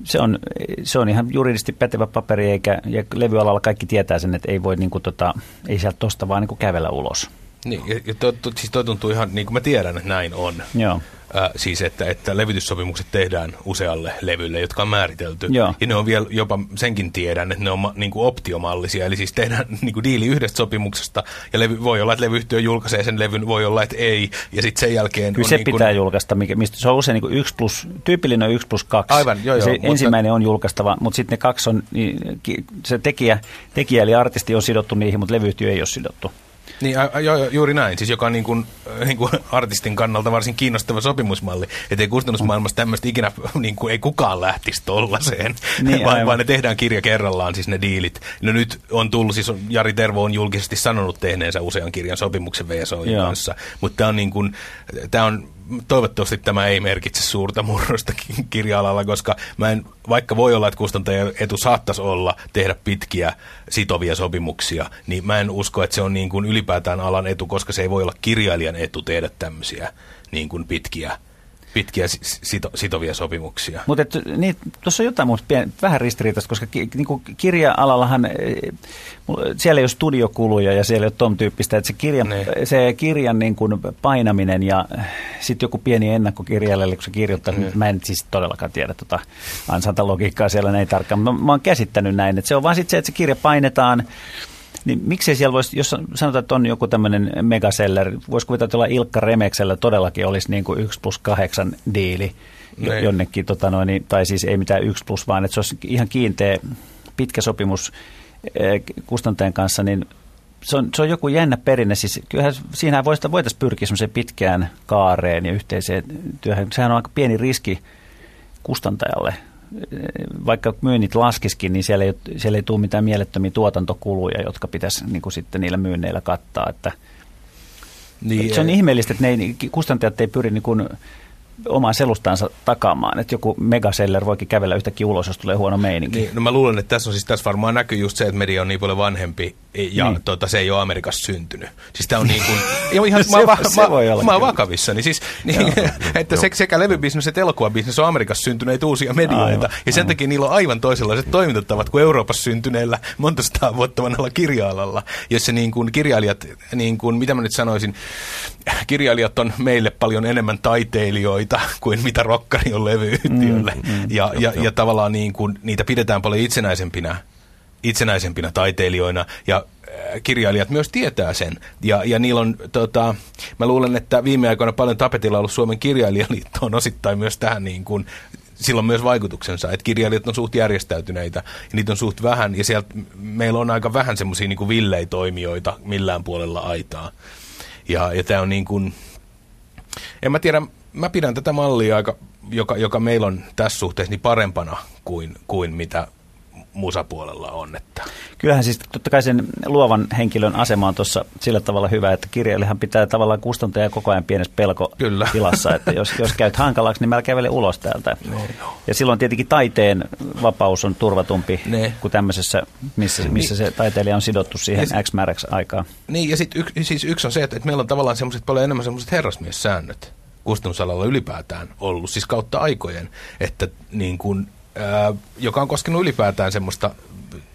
se on, se on ihan juridisesti pätevä paperi, eikä, ja levyalalla kaikki tietää sen, että ei voi niin kuin, tota, ei sieltä tuosta vaan niin kuin kävellä ulos. Niin, ja, to, to, siis toi tuntuu ihan niin kuin mä tiedän, että näin on. Joo. Äh, siis että, että levytyssopimukset tehdään usealle levylle, jotka on määritelty. Joo. Ja ne on vielä jopa, senkin tiedän, että ne on niin kuin optiomallisia. Eli siis tehdään [LAUGHS] niin kuin diili yhdestä sopimuksesta, ja levy, voi olla, että levyyhtiö julkaisee sen levyn, voi olla, että ei. Ja sitten sen jälkeen Kyllä on se niin kuin, pitää julkaista, mikä, mistä se on usein niin yksi plus, tyypillinen on yksi plus kaksi. Aivan, joo, Ja se joo, mutta- ensimmäinen on julkaistava, mutta sitten ne kaksi on, niin, se tekijä, tekijä eli artisti on sidottu niihin, mutta levyyhtiö ei ole sidottu. Niin, a, joo, juuri näin. Siis joka on niin kuin, niin kuin artistin kannalta varsin kiinnostava sopimusmalli. Että ei kustannusmaailmassa tämmöistä ikinä [LAUGHS] niin kuin, ei kukaan lähtisi tollaiseen, Niin, vaan, aivan. vaan ne tehdään kirja kerrallaan, siis ne diilit. No nyt on tullut, siis Jari Tervo on julkisesti sanonut tehneensä usean kirjan sopimuksen VSOin Joo. kanssa. Mutta tämä on, niin kuin, tää on toivottavasti tämä ei merkitse suurta murrosta ki- [LAUGHS] kirja-alalla, koska mä en, vaikka voi olla, että kustantajan etu saattaisi olla tehdä pitkiä sitovia sopimuksia, niin mä en usko, että se on niin kuin ylipäätään alan etu, koska se ei voi olla kirjailijan etu tehdä tämmöisiä niin kuin pitkiä, pitkiä si- sito, sitovia sopimuksia. Mutta niin, tuossa on jotain muuta pien, vähän ristiriitaista, koska ki, niin kirja-alallahan, mulla- siellä ei ole studiokuluja ja siellä ei ole ton tyyppistä, että se, kirjan, Niin. se kirjan niin kuin painaminen ja sitten joku pieni ennakkokirjailijalle, kun se kirjoittaa, mm. mä en siis todellakaan tiedä tota ansantalogiikkaa siellä näin tarkkaan, mutta mä, mä oon käsittänyt näin, että se on vaan sitten se, että se kirja painetaan, niin miksei siellä voisi, jos sanotaan, että on joku tämmöinen megaseller, voisi kuvitella, että Ilkka Remeksellä todellakin olisi niin kuin 1 plus 8 diili Niin. jonnekin, tota noin, niin- tai siis ei mitään 1 plus, vaan että se olisi ihan kiinteä pitkä sopimus eh, kustantajan kanssa, niin se on, se on joku jännä perinne. Siis kyllähän siinä voitaisiin voitais pyrkiä semmoiseen pitkään kaareen ja yhteiseen työhön. Sehän on aika pieni riski kustantajalle. Vaikka myynnit laskiskin, niin siellä ei, siellä ei tule mitään mielettömiä tuotantokuluja, jotka pitäisi niin kuin sitten niillä myynneillä kattaa. Että Niin, se on ihmeellistä, että ne ei, kustantajat ei pyri niin kuin omaa selustansa takaamaan. Että joku megaseller voikin kävellä yhtäkkiä ulos, jos tulee huono meininki. Niin, no mä luulen, että tässä on siis tässä varmaan näkyy just se, että media on niin paljon vanhempi ja Niin. niin. tota, se ei ole Amerikassa syntynyt. Siis tää on niin kuin, [LAUGHS] ihan, [LAUGHS] Se- mä, mä, se mä, voi mä kyllä. vakavissani. Siis, [LAUGHS] niin, että se, sekä levybisnes että elokuvabisnes on Amerikassa syntyneitä uusia medioita. Aivan, ja sen aivan. takia niillä on aivan toisenlaiset toimintatavat kuin Euroopassa syntyneillä monta sataa vuotta vanhalla kirja-alalla, jossa niin kuin kirjailijat, niin kuin, mitä mä nyt sanoisin, kirjailijat on meille paljon enemmän taiteilijoita kuin mitä rokkari on levyyhtiölle. Mm, mm, ja, ja, ja tavallaan niin kuin, niitä pidetään paljon itsenäisempinä, itsenäisempinä taiteilijoina ja äh, kirjailijat myös tietää sen. Ja, ja niillä on, tota, mä luulen, että viime aikoina paljon tapetilla ollut Suomen kirjailijaliitto on osittain myös tähän niin kuin, sillä on myös vaikutuksensa, että kirjailijat on suht järjestäytyneitä ja niitä on suht vähän ja sieltä meillä on aika vähän semmoisia niin villei toimijoita millään puolella aitaa. Ja, ja tämä on niin kuin, en mä tiedä, mä pidän tätä mallia aika, joka, joka meillä on tässä suhteessa niin parempana kuin, kuin mitä musapuolella on. Että. Kyllähän siis totta kai sen luovan henkilön asema on tuossa sillä tavalla hyvä, että kirjailijahan pitää tavallaan kustantaja koko ajan pienessä Kyllä. [LAUGHS] pelkotilassa, että jos, jos käyt hankalaksi, niin mä kävele ulos täältä. Ja silloin tietenkin taiteen vapaus on turvatumpi Ne. kuin tämmöisessä, missä, missä se taiteilija on sidottu siihen Ja X määräksi aikaa. Niin, ja sitten yk, siis yksi on se, että, että meillä on tavallaan semmoiset paljon enemmän semmoiset herrasmiessäännöt kustannusalalla ylipäätään ollut, siis kautta aikojen, että niin kuin, joka on koskenut ylipäätään semmoista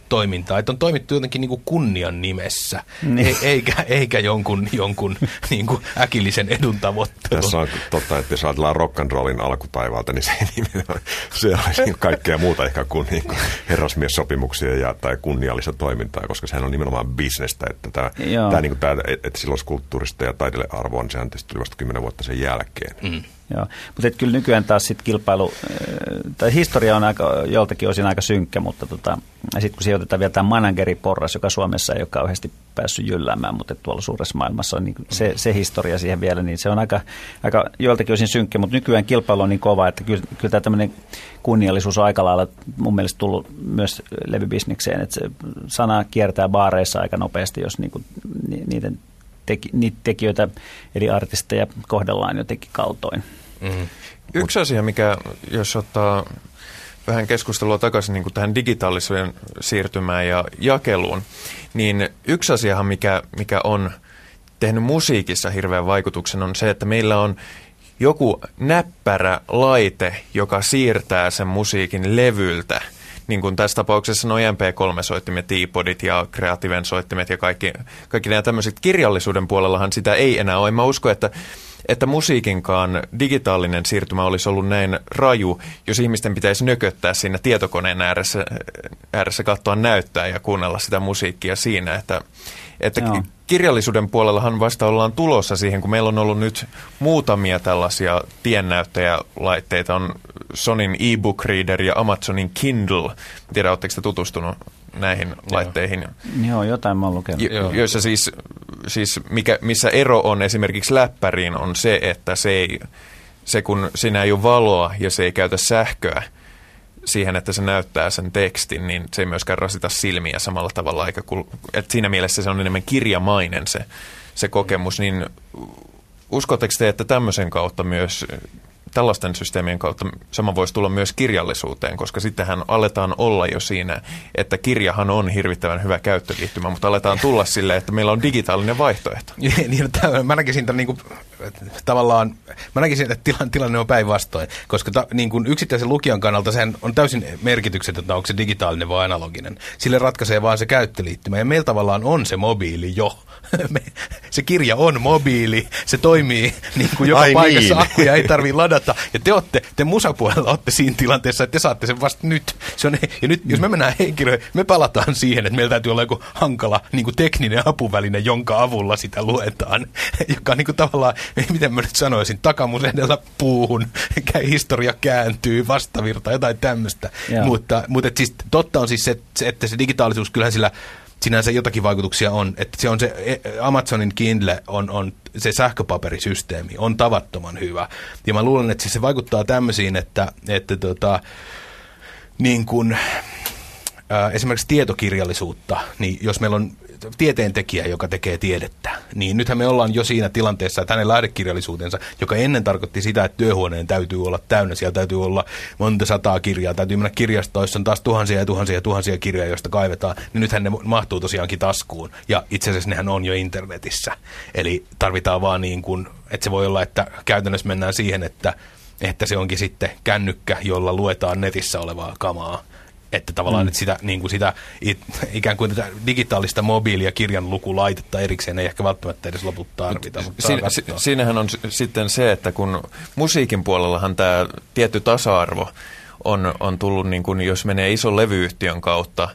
toimintaa, että on toimittu jotenkin niin kuin kunnian nimessä, Niin. e- eikä, eikä jonkun, jonkun [LAUGHS] niin kuin äkillisen edun tavoittelun. Tässä on totta, että jos ajatellaan rock'n'rollin alkutaivalta, niin se, [LAUGHS] se on niin kaikkea muuta ehkä kuin, niin kuin herrasmiessopimuksia ja, tai kunniallista toimintaa, koska sehän on nimenomaan bisnestä. Että tämä, Joo. tämä, niin kuin tämä, että silloin kulttuurista ja taiteelle arvoa, niin sehän tietysti tuli vasta kymmenen vuotta sen jälkeen. Mm. Joo, mutta kyllä nykyään taas sit kilpailu, äh, tai historia on aika, joltakin osin aika synkkä, mutta tota, sitten kun sijoitetaan vielä tämä manageriporras, joka Suomessa ei ole kauheasti päässyt jylläämään, mutta tuolla suuressa maailmassa on niin se, se historia siihen vielä, niin se on aika, aika joltakin osin synkkä, mutta nykyään kilpailu on niin kova, että kyllä, kyllä tämä tämmöinen kunniallisuus on aika lailla mun mielestä tullut myös levybisnikseen, että se sana kiertää baareissa aika nopeasti, jos niinku, ni, niiden teki, niitä tekijöitä eli artisteja kohdellaan jotenkin kaltoin. Mm. Yksi asia, mikä jos ottaa vähän keskustelua takaisin niin kuin tähän digitaaliseen siirtymään ja jakeluun, niin yksi asiahan, mikä, mikä on tehnyt musiikissa hirveän vaikutuksen, on se, että meillä on joku näppärä laite, joka siirtää sen musiikin levyltä niin kuin tässä tapauksessa nuo MP3-soittimet, iPodit ja Creativen soittimet ja kaikki, kaikki nämä tämmöiset kirjallisuuden puolellahan sitä ei enää ole. Mä uskon, että että musiikinkaan digitaalinen siirtymä olisi ollut näin raju, jos ihmisten pitäisi nököttää siinä tietokoneen ääressä, ääressä katsoa näyttää ja kuunnella sitä musiikkia siinä, että, että kirjallisuuden puolellahan vasta ollaan tulossa siihen, kun meillä on ollut nyt muutamia tällaisia tiennäyttäjälaitteita, on Sonin e-book reader ja Amazonin Kindle. Tiedä, oletteko te tutustunut näihin Joo. laitteihin? Joo, jotain mä oon lukenut. Jo, joissa siis, siis mikä, missä ero on esimerkiksi läppäriin on se, että se, ei, se kun siinä ei ole valoa ja se ei käytä sähköä, siihen, että se näyttää sen tekstin, niin se ei myöskään rasita silmiä samalla tavalla. Eikä kul- että siinä mielessä se on enemmän kirjamainen se, se kokemus. Niin uskotteko te, että tämmöisen kautta myös tällaisten systeemien kautta sama voisi tulla myös kirjallisuuteen, koska sittenhän aletaan olla jo siinä, että kirjahan on hirvittävän hyvä käyttöliittymä, mutta aletaan tulla sille, että meillä on digitaalinen vaihtoehto. [LAUGHS] niin, mä näkisin tämän niin kuin, tavallaan, mä näkisin, että tilanne, on päinvastoin, koska ta, niin kuin yksittäisen lukijan kannalta sehän on täysin merkitykset, että onko se digitaalinen vai analoginen. Sille ratkaisee vaan se käyttöliittymä, ja meillä tavallaan on se mobiili jo. [LAUGHS] se kirja on mobiili, se toimii [LAUGHS] niin kuin joka Ai paikassa, niin. akkuja ei tarvitse ladata. Ja te, olette, te musapuolella olette siinä tilanteessa, että te saatte sen vasta nyt. Se on, ja nyt, jos me mennään henkilöön, me palataan siihen, että meillä täytyy olla joku hankala niin kuin tekninen apuväline, jonka avulla sitä luetaan. [LAUGHS] Joka niin kuin tavallaan, miten mä nyt sanoisin, takamus edellä puuhun, historia kääntyy, vastavirta, jotain tämmöistä. Mutta, mutta et siis, totta on siis se, että se digitaalisuus, kyllähän sillä sinänsä jotakin vaikutuksia on. Että se on se e, Amazonin Kindle on, on se sähköpaperisysteemi on tavattoman hyvä. Ja mä luulen, että se vaikuttaa tämmöisiin, että, että tota, niin kun, esimerkiksi tietokirjallisuutta, niin jos meillä on tieteentekijä, joka tekee tiedettä, niin nythän me ollaan jo siinä tilanteessa, että hänen lähdekirjallisuutensa, joka ennen tarkoitti sitä, että työhuoneen täytyy olla täynnä, siellä täytyy olla monta sataa kirjaa, täytyy mennä kirjastoissa, on taas tuhansia ja tuhansia ja tuhansia kirjaa, joista kaivetaan, niin nythän ne mahtuu tosiaankin taskuun, ja itse asiassa nehän on jo internetissä. Eli tarvitaan vaan niin kuin, että se voi olla, että käytännössä mennään siihen, että että se onkin sitten kännykkä, jolla luetaan netissä olevaa kamaa. Että tavallaan mm. että sitä, niin kuin sitä ikään kuin tätä digitaalista mobiilia kirjan lukulaitetta erikseen ei ehkä välttämättä edes loput tarvita. Mutta Siin, si, siinähän on sitten se, että kun musiikin puolellahan tämä tietty tasa-arvo on, on tullut, niin kuin, jos menee ison levyyhtiön kautta,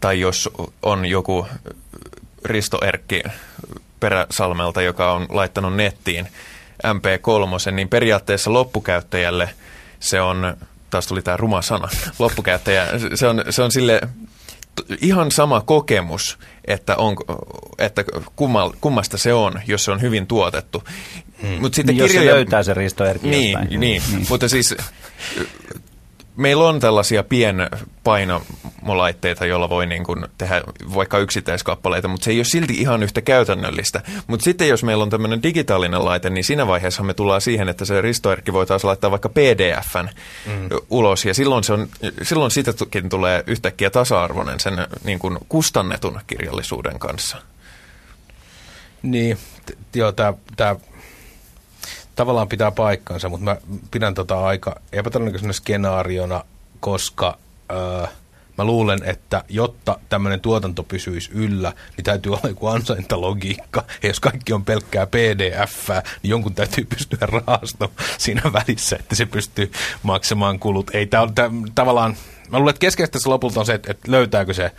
tai jos on joku Risto Erkki Peräsalmelta, joka on laittanut nettiin MP3, niin periaatteessa loppukäyttäjälle se on taas tuli tämä ruma sana, loppukäyttäjä, se on, se on sille ihan sama kokemus, että, on, että kumma, kummasta se on, jos se on hyvin tuotettu. Hmm. Mut sitten niin kirjoja... jos se löytää se Risto Erkki niin, niin, niin, mutta siis meillä on tällaisia pienpainolaitteita, joilla voi niin kuin tehdä vaikka yksittäiskappaleita, mutta se ei ole silti ihan yhtä käytännöllistä. Mutta sitten jos meillä on tämmöinen digitaalinen laite, niin siinä vaiheessa me tullaan siihen, että se ristoerkki voitaisiin laittaa vaikka PDFn mm. ulos, ja silloin, se on, silloin siitäkin tulee yhtäkkiä tasa-arvoinen sen niin kuin kustannetun kirjallisuuden kanssa. Niin, joo, tämä tavallaan pitää paikkansa, mutta mä pidän tota aika epätodennäköisenä skenaariona, koska öö, mä luulen, että jotta tämmöinen tuotanto pysyisi yllä, niin täytyy olla joku ansaintalogiikka. Ja jos kaikki on pelkkää pdf niin jonkun täytyy pystyä rahastamaan siinä välissä, että se pystyy maksamaan kulut. Ei tää on tää, tavallaan, mä luulen, että keskeistä lopulta on se, että, että löytääkö se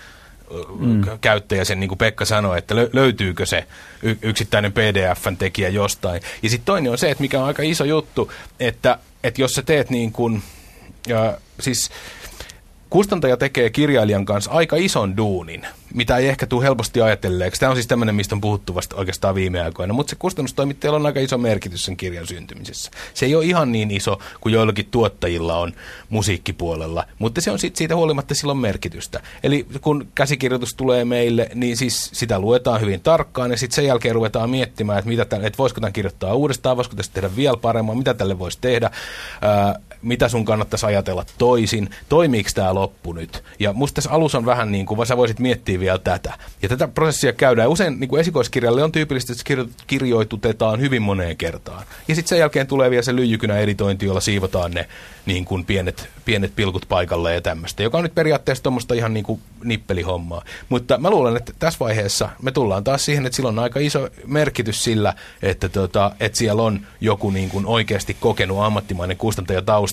mm. käyttäjä sen, niin kuin Pekka sanoi, että löytyykö se yksittäinen PDFn tekijä jostain. Ja sitten toinen on se, että mikä on aika iso juttu, että, että jos sä teet niin kuin, ja, siis kustantaja tekee kirjailijan kanssa aika ison duunin, mitä ei ehkä tule helposti ajatelleeksi. Tämä on siis tämmöinen, mistä on puhuttu vasta oikeastaan viime aikoina, mutta se kustannustoimittajalla on aika iso merkitys sen kirjan syntymisessä. Se ei ole ihan niin iso kuin joillakin tuottajilla on musiikkipuolella, mutta se on siitä huolimatta silloin merkitystä. Eli kun käsikirjoitus tulee meille, niin siis sitä luetaan hyvin tarkkaan ja sitten sen jälkeen ruvetaan miettimään, että, mitä tämän, että voisiko tämän kirjoittaa uudestaan, voisiko tästä tehdä vielä paremmin, mitä tälle voisi tehdä. Ää, mitä sun kannattaisi ajatella toisin, toimiiko tämä loppu nyt. Ja musta tässä alussa on vähän niin kuin, sä voisit miettiä vielä tätä. Ja tätä prosessia käydään. Usein niin kuin esikoiskirjalle on tyypillistä, että se kirjoitutetaan hyvin moneen kertaan. Ja sitten sen jälkeen tulee vielä se lyijykynä editointi, jolla siivotaan ne niin kuin pienet, pienet pilkut paikalle ja tämmöistä, joka on nyt periaatteessa tuommoista ihan niin kuin nippelihommaa. Mutta mä luulen, että tässä vaiheessa me tullaan taas siihen, että sillä on aika iso merkitys sillä, että, tota, että siellä on joku niin kuin oikeasti kokenut ammattimainen kustantaja taustalla,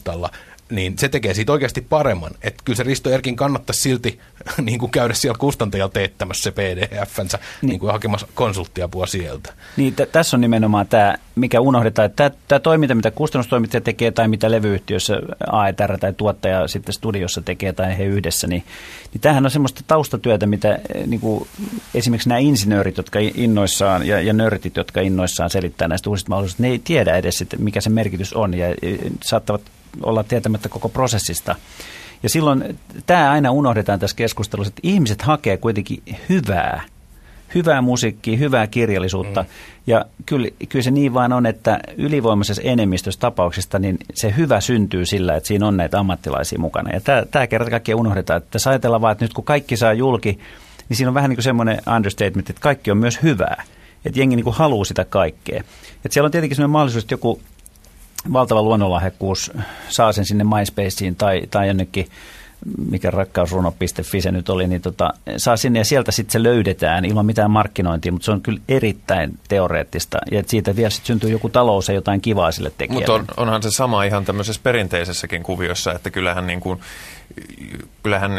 niin se tekee siitä oikeasti paremman. Että kyllä se Risto Erkin kannattaisi silti [LAUGHS] niin kuin käydä siellä kustantajalla teettämässä se pdf-nsä niin. niin kuin hakemassa konsulttiapua sieltä. Niin, t- tässä on nimenomaan tämä, mikä unohdetaan, että tämä toiminta, mitä kustannustoimittaja tekee tai mitä levyyhtiössä AETR tai tuottaja sitten studiossa tekee tai he yhdessä, niin, niin tämähän on semmoista taustatyötä, mitä eh, niin kuin esimerkiksi nämä insinöörit, jotka innoissaan ja, ja nörtit, jotka innoissaan selittää näistä uusista mahdollisuuksista, ne ei tiedä edes, että mikä se merkitys on ja saattavat olla tietämättä koko prosessista. Ja silloin tämä aina unohdetaan tässä keskustelussa, että ihmiset hakee kuitenkin hyvää, hyvää musiikkia, hyvää kirjallisuutta. Mm. Ja kyllä, kyllä se niin vaan on, että ylivoimaisessa enemmistössä tapauksista niin se hyvä syntyy sillä, että siinä on näitä ammattilaisia mukana. Ja tämä, tämä kerta kaikkiaan unohdetaan, että tässä ajatellaan vaan, että nyt kun kaikki saa julki, niin siinä on vähän niin kuin semmoinen understatement, että kaikki on myös hyvää. Että jengi niin kuin haluaa sitä kaikkea. Että siellä on tietenkin semmoinen mahdollisuus, että joku valtava luonnonlahjakkuus saa sen sinne MySpaceen tai, tai jonnekin mikä rakkausruno.fi se nyt oli, niin tota, saa sinne ja sieltä sitten se löydetään ilman mitään markkinointia, mutta se on kyllä erittäin teoreettista ja siitä vielä sitten syntyy joku talous ja jotain kivaa sille tekijälle. Mutta on, onhan se sama ihan tämmöisessä perinteisessäkin kuviossa, että kyllähän, niin kuin, kyllähän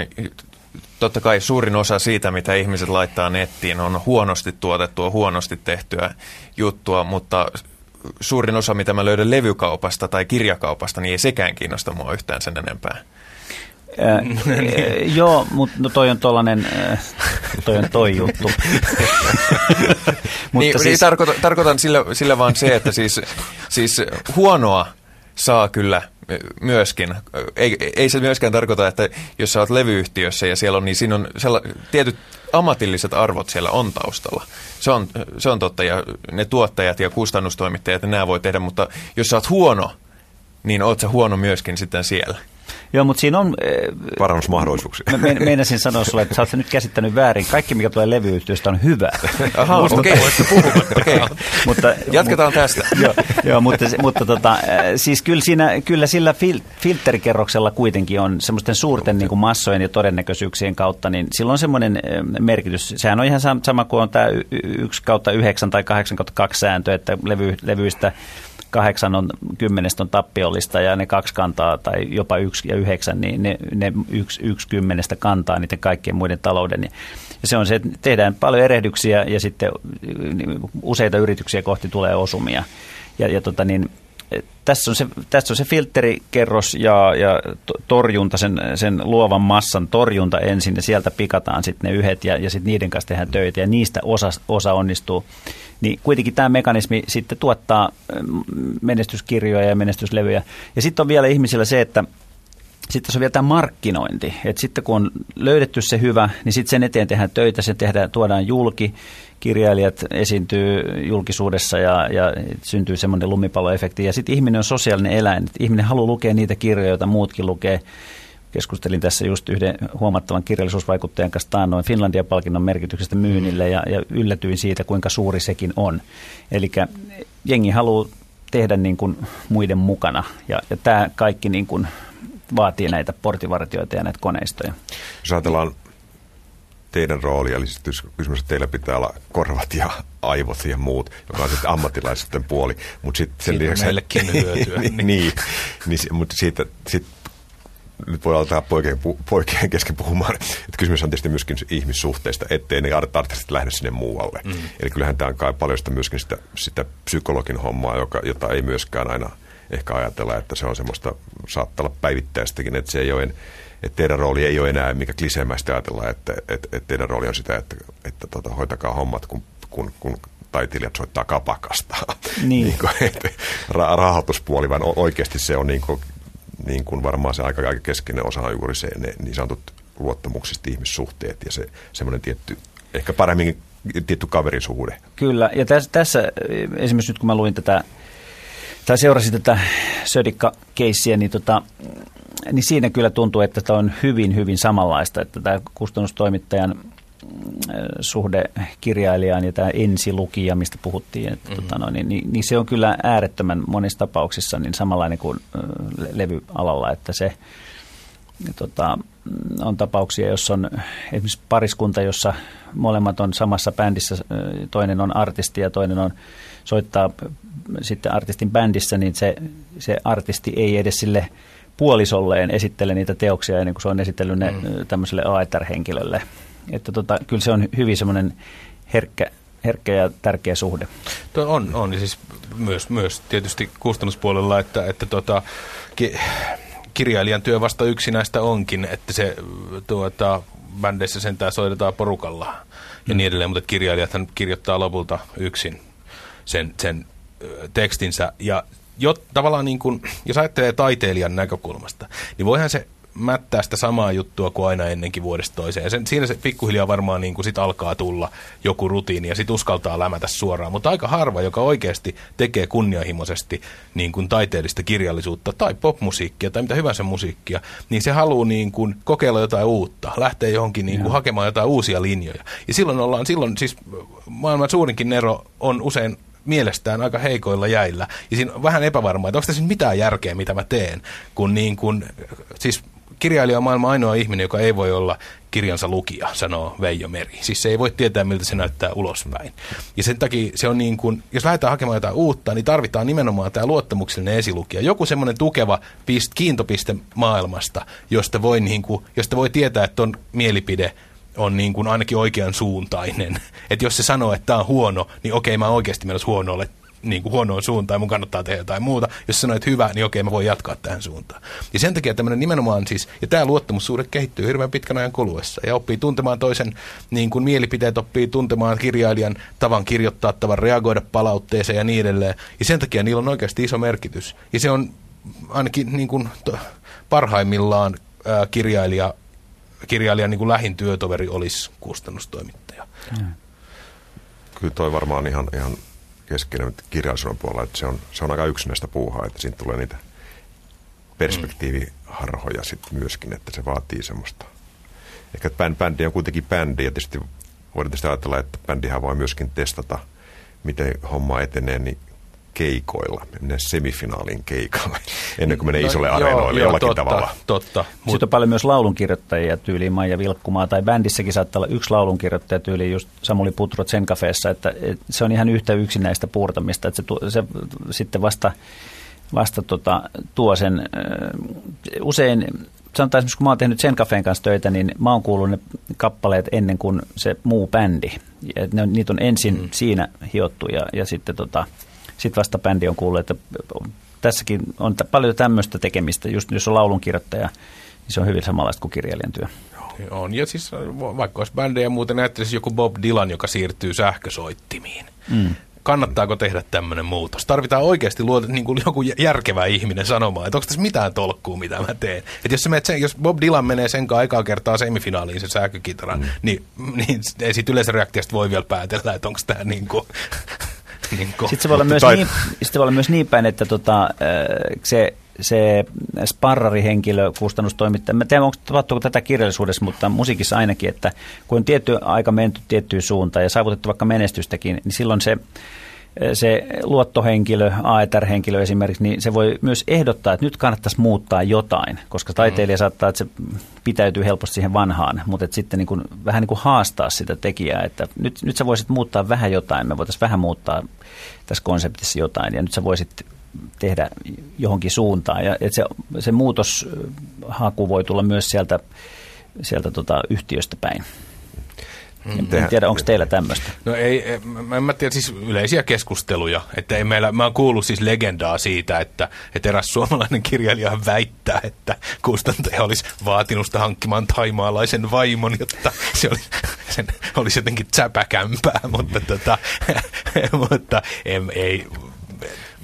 totta kai suurin osa siitä, mitä ihmiset laittaa nettiin, on huonosti tuotettua, huonosti tehtyä juttua, mutta suurin osa, mitä mä löydän levykaupasta tai kirjakaupasta, niin ei sekään kiinnosta mua yhtään sen enempää. Äh, [LAUGHS] joo, mutta no toi on tollanen, äh, toi on toi juttu. mutta niin, siis... niin tarkoitan, tarkoitan sillä, sillä vaan se, että siis, siis huonoa saa kyllä myöskin. Ei, ei se myöskään tarkoita, että jos sä oot levyyhtiössä ja siellä on, niin siinä on sella, tietyt ammatilliset arvot siellä on taustalla. Se on, se on totta ja ne tuottajat ja kustannustoimittajat ja nämä voi tehdä, mutta jos sä oot huono, niin oot sä huono myöskin sitten siellä. Joo, mutta siinä on... Parannusmahdollisuuksia. Mä meinasin sanoa sulle, että sä oot nyt käsittänyt väärin. Kaikki, mikä tulee levyyhtiöstä, on hyvä. Aha, okei. Okay. [LAUGHS] mutta, Jatketaan tästä. [LAUGHS] joo, joo, mutta, mutta tota, siis kyllä, siinä, kyllä sillä fil, filterikerroksella kuitenkin on semmoisten suurten niin kuin massojen ja todennäköisyyksien kautta, niin sillä on semmoinen merkitys. Sehän on ihan sama kuin on tämä 1 kautta 9 tai 8 kautta 2 sääntö, että levy, levyistä kahdeksan on kymmenestä on tappiollista ja ne kaksi kantaa tai jopa yksi ja yhdeksän, niin ne, ne yksi, yksi kymmenestä kantaa niiden kaikkien muiden talouden. Ja se on se, että tehdään paljon erehdyksiä ja sitten useita yrityksiä kohti tulee osumia. Ja, ja tota niin, tässä on se, tässä on se filterikerros ja, ja torjunta, sen, sen luovan massan torjunta ensin ja sieltä pikataan sitten ne yhdet ja, ja sitten niiden kanssa tehdään töitä ja niistä osa, osa onnistuu. Niin kuitenkin tämä mekanismi sitten tuottaa mm, menestyskirjoja ja menestyslevyjä. Ja sitten on vielä ihmisillä se, että sitten se on vielä tämä markkinointi. Että sitten kun on löydetty se hyvä, niin sitten sen eteen tehdään töitä, se tehdään, tuodaan julki, kirjailijat esiintyy julkisuudessa ja, ja syntyy semmoinen lumipalloefekti. Ja sitten ihminen on sosiaalinen eläin. Ihminen haluaa lukea niitä kirjoja, joita muutkin lukee. Keskustelin tässä just yhden huomattavan kirjallisuusvaikuttajan kanssa taannoin Finlandia-palkinnon merkityksestä myynnille ja, ja yllätyin siitä, kuinka suuri sekin on. Eli jengi haluaa tehdä niin kuin muiden mukana ja, ja tämä kaikki niin kuin vaatii näitä portivartioita ja näitä koneistoja. Jos ajatellaan teidän rooli, eli kysymys, että teillä pitää olla korvat ja aivot ja muut, joka on sitten ammattilaisten puoli. Mutta sit sen lisäksi, meillekin hyötyä. [LAUGHS] niin, niin, niin, mutta siitä, sit, nyt voi alkaa poikien, poikien kesken puhumaan, että kysymys on tietysti myöskin ihmissuhteista, ettei ne artistit lähde sinne muualle. Mm. Eli kyllähän tämä on kai paljon sitä myöskin sitä, sitä psykologin hommaa, joka, jota ei myöskään aina ehkä ajatella, että se on semmoista, saattaa olla päivittäistäkin, että se ei ole, että teidän rooli ei ole enää, mikä kliseemäistä ajatella, että, että, että teidän rooli on sitä, että, että tota, hoitakaa hommat, kun, kun, kun taiteilijat soittaa kapakasta. Niin. [LAUGHS] niin kuin, että rahoituspuoli, vaan oikeasti se on niin kuin, niin kuin varmaan se aika, aika keskeinen osa on juuri se, ne niin sanotut luottamuksista ihmissuhteet ja se semmoinen tietty, ehkä paremmin tietty kaverisuhde. Kyllä, ja tässä, tässä esimerkiksi nyt kun mä luin tätä tai seurasin tätä Södikka-keissiä, niin, tota, niin siinä kyllä tuntuu, että tämä on hyvin, hyvin samanlaista, että tämä kustannustoimittajan suhde kirjailijaan ja tämä ensilukija, mistä puhuttiin, että, mm-hmm. tota, no, niin, niin, niin se on kyllä äärettömän monissa tapauksissa niin samanlainen kuin levyalalla, että se tota, on tapauksia, jossa on esimerkiksi pariskunta, jossa molemmat on samassa bändissä, toinen on artisti ja toinen on soittaa sitten artistin bändissä, niin se, se artisti ei edes sille puolisolleen esittele niitä teoksia ennen kuin se on esitellyt ne mm. tämmöiselle AETR-henkilölle. Että tota, kyllä se on hyvin semmoinen herkkä, herkkä ja tärkeä suhde. Tuo on, on siis myös, myös tietysti kustannuspuolella, että, että tota, ki, kirjailijan työ vasta yksinäistä onkin, että se tuota, bändeissä sentään soitetaan porukalla ja mm. niin edelleen, mutta kirjailijat kirjoittaa lopulta yksin sen, sen tekstinsä. Ja jo, tavallaan niin kuin, jos ajattelee taiteilijan näkökulmasta, niin voihan se mättää sitä samaa juttua kuin aina ennenkin vuodesta toiseen. Sen, siinä se pikkuhiljaa varmaan niin kuin sit alkaa tulla joku rutiini ja sitten uskaltaa lämätä suoraan. Mutta aika harva, joka oikeasti tekee kunnianhimoisesti niin kuin taiteellista kirjallisuutta tai popmusiikkia tai mitä hyvänsä musiikkia, niin se haluaa niin kuin kokeilla jotain uutta, lähteä johonkin niin kuin hakemaan jotain uusia linjoja. Ja silloin ollaan, silloin siis maailman suurinkin ero on usein mielestään aika heikoilla jäillä. Ja siinä on vähän epävarmaa, että onko tässä mitään järkeä, mitä mä teen. Kun niin kun, siis kirjailija on maailman ainoa ihminen, joka ei voi olla kirjansa lukija, sanoo Veijo Meri. Siis se ei voi tietää, miltä se näyttää ulospäin. Ja sen takia se on niin kuin, jos lähdetään hakemaan jotain uutta, niin tarvitaan nimenomaan tämä luottamuksellinen esilukija. Joku semmoinen tukeva pist, kiintopiste maailmasta, josta voi, niin kuin, josta voi tietää, että on mielipide on niin kuin ainakin oikean suuntainen. [LAUGHS] Että jos se sanoo, että tämä on huono, niin okei, mä oon oikeasti menossa huonolle niin kuin huonoon suuntaan, mun kannattaa tehdä jotain muuta. Jos sanoit hyvä, niin okei, mä voin jatkaa tähän suuntaan. Ja sen takia tämmöinen nimenomaan siis, ja tämä luottamussuhde kehittyy hirveän pitkän ajan kuluessa, ja oppii tuntemaan toisen niin kuin mielipiteet, oppii tuntemaan kirjailijan tavan kirjoittaa, tavan reagoida palautteeseen ja niin edelleen. Ja sen takia niillä on oikeasti iso merkitys. Ja se on ainakin niin kuin to, parhaimmillaan ää, kirjailija, kirjailijan niin kuin lähin työtoveri olisi kustannustoimittaja. Mm. Kyllä toi varmaan ihan, ihan keskeinen kirjallisuuden puolella, että se on, se on aika yksinäistä puuhaa, että siitä tulee niitä perspektiiviharhoja sitten myöskin, että se vaatii semmoista. Ehkä bändi on kuitenkin bändi ja tietysti voidaan tietysti ajatella, että bändihän voi myöskin testata, miten homma etenee, niin keikoilla, mennä semifinaalin keikalle, [LAUGHS] ennen kuin menee no, isolle areenoille joo, jollakin totta, tavalla. Totta. Sitten on paljon myös laulunkirjoittajia tyyliin Maija Vilkkumaa, tai bändissäkin saattaa olla yksi laulunkirjoittaja tyyliin just Samuli Putro Zenkafeessa, että, että se on ihan yhtä yksinäistä puurtamista, että se, se sitten vasta, vasta tota, tuo sen, usein sanotaan esimerkiksi, kun mä oon tehnyt sen kafeen kanssa töitä, niin mä oon kuullut ne kappaleet ennen kuin se muu bändi. Ja ne on, niitä on ensin mm. siinä hiottu ja, ja sitten tota, sitten vasta bändi on kuullut, että tässäkin on paljon tämmöistä tekemistä, just jos on laulunkirjoittaja, niin se on hyvin samanlaista kuin kirjailijan työ. On, ja siis vaikka olisi bändejä muuten näyttelisi joku Bob Dylan, joka siirtyy sähkösoittimiin. Mm kannattaako tehdä tämmöinen muutos? Tarvitaan oikeasti luoda niin kuin joku järkevä ihminen sanomaan, että onko tässä mitään tolkkua, mitä mä teen. Että jos, sen, jos Bob Dylan menee sen aikaa kertaa semifinaaliin sen sähkökitaran, mm. niin, niin ei siitä yleisöreaktiosta voi vielä päätellä, että onko tämä niin kuin [LAUGHS] niin Sitten se voi olla, myös tai... niin, sitten voi olla myös niin päin, että tota, se, se sparrarihenkilö, kustannustoimittaja, mä tiedän, onko tapahtuuko tätä kirjallisuudessa, mutta musiikissa ainakin, että kun on tietty aika menty tiettyyn suuntaan ja saavutettu vaikka menestystäkin, niin silloin se se luottohenkilö, AETR-henkilö esimerkiksi, niin se voi myös ehdottaa, että nyt kannattaisi muuttaa jotain, koska taiteilija mm. saattaa, että se pitäytyy helposti siihen vanhaan, mutta että sitten niin kuin, vähän niin kuin haastaa sitä tekijää, että nyt, nyt sä voisit muuttaa vähän jotain, me voitaisiin vähän muuttaa tässä konseptissa jotain, ja nyt sä voisit tehdä johonkin suuntaan, ja että se, se muutoshaku voi tulla myös sieltä, sieltä tota yhtiöstä päin. Mm. En tiedä, onko teillä tämmöistä? No ei, en mä tiedä, siis yleisiä keskusteluja. Että ei meillä, mä oon kuullut siis legendaa siitä, että, että eräs suomalainen kirjailija väittää, että kustantaja olisi vaatinut sitä hankkimaan taimaalaisen vaimon, jotta se olisi, sen olisi jotenkin säpäkämpää, mutta, tota, [LAUGHS] mutta em, ei,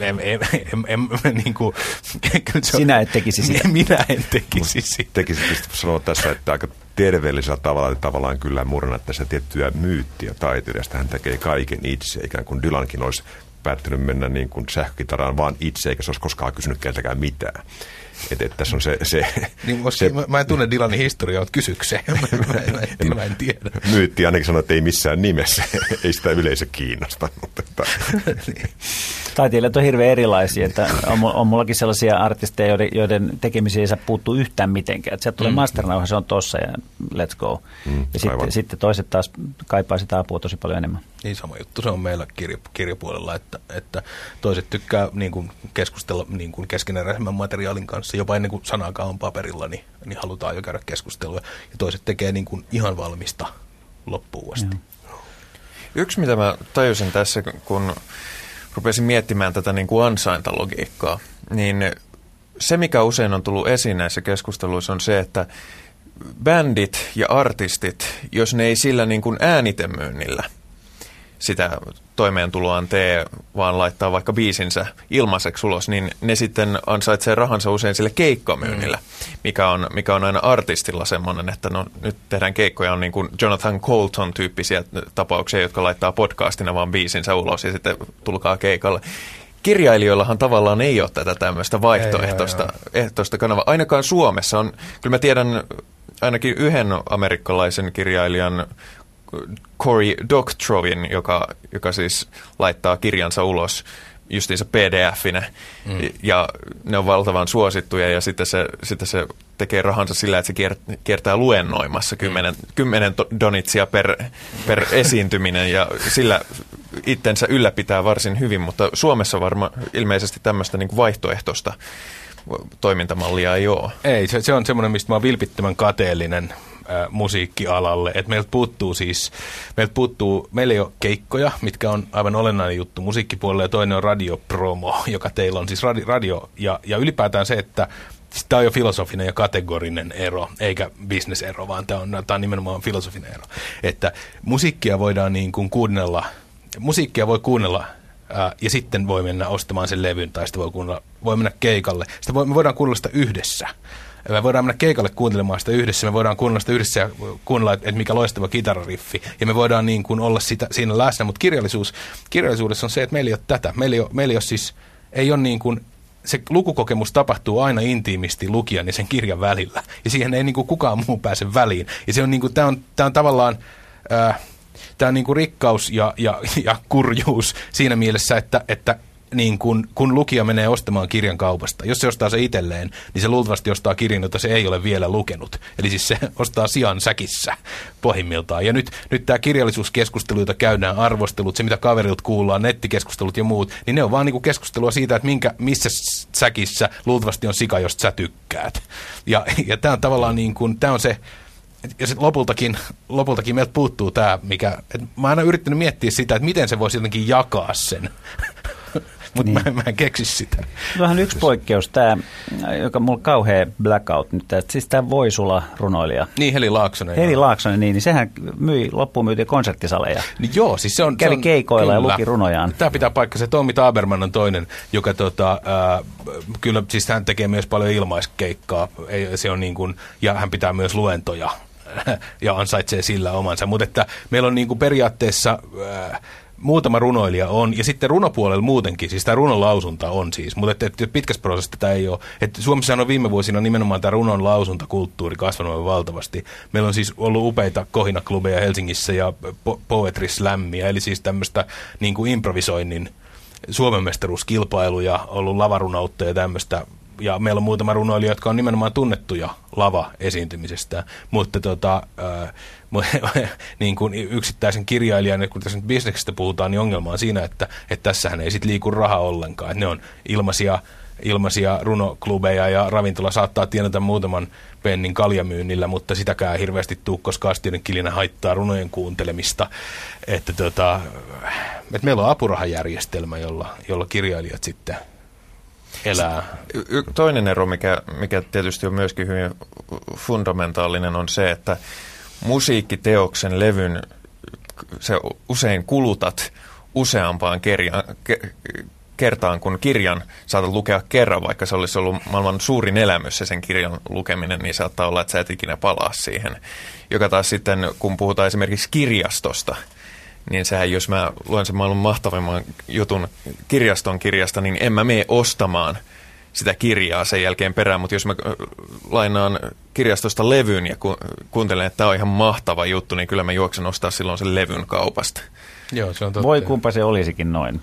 em, em, em, em, [LAUGHS] niin kuin, [LAUGHS] Sinä et tekisi sitä. [LAUGHS] Minä en tekisi sitä. Tekisi sanoa tässä, että aika terveellisellä tavalla tavallaan kyllä murna tässä tiettyä myyttiä taiteilijasta. Hän tekee kaiken itse, ikään kuin Dylankin olisi päättänyt mennä niin kuin sähkökitaraan vaan itse, eikä se olisi koskaan kysynyt keltäkään mitään. Että et tässä on se... se, niin, se mä, mä en tunne Dylanin historiaa, mutta kysykseen. [LAUGHS] mä, mä, mä, mä, mä en tiedä. Myytti ainakin sanoi, että ei missään nimessä. [LAUGHS] ei sitä yleisö kiinnosta. Mutta, että. [LAUGHS] niin. Taiteilijat on hirveän erilaisia. Että on, on mullakin sellaisia artisteja, joiden, joiden tekemisiin ei saa puuttua yhtään mitenkään. Että sieltä tulee mm. masternauha, se on tossa ja let's go. Mm, ja sitten, sitten toiset taas kaipaa sitä apua tosi paljon enemmän. Niin sama juttu se on meillä kirja, kirjapuolella, että, että toiset tykkää niin kuin keskustella niin kuin keskeneräisemmän materiaalin kanssa, jopa ennen kuin sanaakaan on paperilla, niin, niin halutaan jo käydä keskustelua. Ja toiset tekee niin kuin ihan valmista loppuun asti. Yksi, mitä mä tajusin tässä, kun rupesin miettimään tätä niin kuin ansaintalogiikkaa, niin se, mikä usein on tullut esiin näissä keskusteluissa, on se, että bändit ja artistit, jos ne ei sillä niin kuin äänitemyynnillä – sitä toimeentuloaan tee, vaan laittaa vaikka biisinsä ilmaiseksi ulos, niin ne sitten ansaitsee rahansa usein sille keikkamyynnillä, mm. mikä, on, mikä on aina artistilla semmoinen, että no nyt tehdään keikkoja, on niin kuin Jonathan Colton-tyyppisiä tapauksia, jotka laittaa podcastina vaan biisinsä ulos ja sitten tulkaa keikalle kirjailijoillahan tavallaan ei ole tätä tämmöistä vaihtoehtoista ei, ehtoista kanavaa. Ainakaan Suomessa on, kyllä mä tiedän ainakin yhden amerikkalaisen kirjailijan Cory Doctrovin, joka, joka siis laittaa kirjansa ulos justiinsa pdf-inä, mm. ja ne on valtavan suosittuja, ja sitten se, sitten se tekee rahansa sillä, että se kiertää luennoimassa kymmenen, mm. kymmenen donitsia per, per [LAUGHS] esiintyminen, ja sillä itsensä ylläpitää varsin hyvin, mutta Suomessa varmaan ilmeisesti tämmöistä niin vaihtoehtoista toimintamallia ei ole. Ei, se, se on semmoinen, mistä mä oon vilpittömän kateellinen musiikkialalle. Et meiltä puuttuu siis, meiltä puuttuu, meillä ei ole keikkoja, mitkä on aivan olennainen juttu musiikkipuolelle, ja toinen on radiopromo, [LAUGHS] joka teillä on siis radio, radio ja, ja ylipäätään se, että siis Tämä on jo filosofinen ja kategorinen ero, eikä bisnesero, vaan tämä on, tämä on nimenomaan filosofinen ero. Että musiikkia voidaan niin kuin kuunnella, musiikkia voi kuunnella ää, ja sitten voi mennä ostamaan sen levyn tai sitten voi, kuunnella, voi mennä keikalle. Sitten voi, me voidaan kuunnella sitä yhdessä. Me voidaan mennä keikalle kuuntelemaan sitä yhdessä, me voidaan kuunnella sitä yhdessä ja kuunnella, että mikä loistava kitarariffi. Ja me voidaan niin kuin olla sitä, siinä läsnä, mutta kirjallisuus, kirjallisuudessa on se, että meillä ei ole tätä. Meillä ei ole, meillä ei ole siis, ei ole niin kuin, se lukukokemus tapahtuu aina intiimisti lukijan ja sen kirjan välillä. Ja siihen ei niin kuin kukaan muu pääse väliin. Ja se on, niin kuin, tämä, on, tämä on tavallaan... Äh, tämä on niin kuin rikkaus ja, ja, ja kurjuus siinä mielessä, että, että niin kun, kun lukija menee ostamaan kirjan kaupasta, jos se ostaa se itselleen, niin se luultavasti ostaa kirjan, jota se ei ole vielä lukenut. Eli siis se [LAUGHS] ostaa sijan säkissä pohjimmiltaan. Ja nyt, nyt tämä kirjallisuuskeskustelu, jota käydään, arvostelut, se mitä kaverilta kuullaan, nettikeskustelut ja muut, niin ne on vaan niin keskustelua siitä, että minkä, missä säkissä luultavasti on sika, josta sä tykkäät. Ja, ja tämä on tavallaan niin kuin, tämä on se, ja sitten lopultakin, lopultakin meiltä puuttuu tämä, mikä, että mä oon aina yrittänyt miettiä sitä, että miten se voisi jotenkin jakaa sen [LAUGHS] mutta niin. mä, mä en keksi sitä. Vähän yksi poikkeus, tämä, joka mulla on kauhea blackout nyt, että siis tämä Voisula runoilija. Niin, Heli Laaksonen. Heli Laaksonen, niin, niin sehän myi, loppuun myytiin konserttisaleja. Niin joo, siis se on... Kävi se on, keikoilla kyllä. ja luki runojaan. Tämä pitää paikka, se Tommi Taberman on toinen, joka tota, äh, kyllä, siis hän tekee myös paljon ilmaiskeikkaa, ei, se on niin kuin, ja hän pitää myös luentoja [LAUGHS] ja ansaitsee sillä omansa. Mutta että meillä on niin kuin periaatteessa äh, muutama runoilija on, ja sitten runopuolella muutenkin, siis tämä runon lausunta on siis, mutta että, että pitkässä prosessissa tätä ei ole. Että Suomessa on viime vuosina nimenomaan tämä runon lausuntakulttuuri kasvanut valtavasti. Meillä on siis ollut upeita kohinaklubeja Helsingissä ja po- poetry slammia, eli siis tämmöistä niin kuin improvisoinnin Suomen mestaruuskilpailuja, ollut lavarunoutta ja tämmöistä ja meillä on muutama runoilija, jotka on nimenomaan tunnettuja lava-esiintymisestä, mutta tota, äh, [LAUGHS] niin kuin yksittäisen kirjailijan, kun tässä nyt bisneksestä puhutaan, niin ongelma on siinä, että, että tässähän ei sit liiku raha ollenkaan. Että ne on ilmaisia, ilmaisia runoklubeja ja ravintola saattaa tienata muutaman pennin kaljamyynnillä, mutta sitäkään hirveästi tuu, koska astioiden kilinä haittaa runojen kuuntelemista. Että tota, että meillä on apurahajärjestelmä, jolla, jolla kirjailijat sitten elää. Toinen ero, mikä, mikä tietysti on myöskin hyvin fundamentaalinen, on se, että musiikkiteoksen levyn se usein kulutat useampaan kerjan, ke, kertaan, kun kirjan saatat lukea kerran, vaikka se olisi ollut maailman suurin elämys se sen kirjan lukeminen, niin saattaa olla, että sä et ikinä palaa siihen. Joka taas sitten, kun puhutaan esimerkiksi kirjastosta, niin sehän jos mä luen sen maailman mahtavimman jutun kirjaston kirjasta, niin en mä mene ostamaan sitä kirjaa sen jälkeen perään, mutta jos mä lainaan kirjastosta levyn ja ku, kuuntelen, että tämä on ihan mahtava juttu, niin kyllä mä juoksen ostaa silloin sen levyn kaupasta. Joo, se on totta. Voi kumpa se olisikin noin.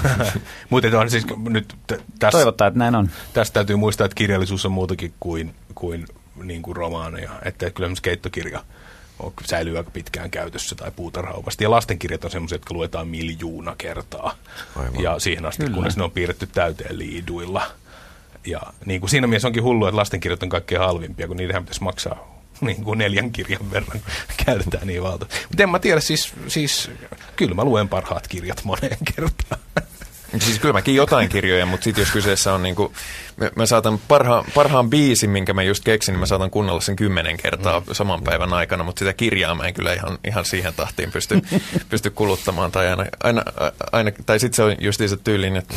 [LAUGHS] Mutta on siis nyt t- tässä, Toivotaan, että näin on. tästä täytyy muistaa, että kirjallisuus on muutakin kuin, kuin, niin kuin romaaneja. Että kyllä esimerkiksi keittokirja on, säilyy aika pitkään käytössä tai puutarhaupasta. Ja lastenkirjat on semmoisia, jotka luetaan miljoona kertaa. Aivan. Ja siihen asti, Kyllä. kunnes ne on piirretty täyteen liiduilla. Ja niin kuin siinä mielessä onkin hullu, että lastenkirjat on kaikkein halvimpia, kun niitähän pitäisi maksaa [LAUGHS] niin kuin neljän kirjan verran [LAUGHS] käytetään niin valta. Mutta en mä tiedä, siis, siis kyllä mä luen parhaat kirjat moneen [LAUGHS] kertaan. Siis kyllä mäkin jotain kirjoja, mutta sitten jos kyseessä on niinku, mä, mä saatan parhaan, parhaan biisin, minkä mä just keksin, niin mä saatan kuunnella sen kymmenen kertaa saman päivän aikana, mutta sitä kirjaa mä en kyllä ihan, ihan siihen tahtiin pysty, [LAUGHS] pysty kuluttamaan. Tai, aina, aina, aina, tai sitten se on just se tyylin, että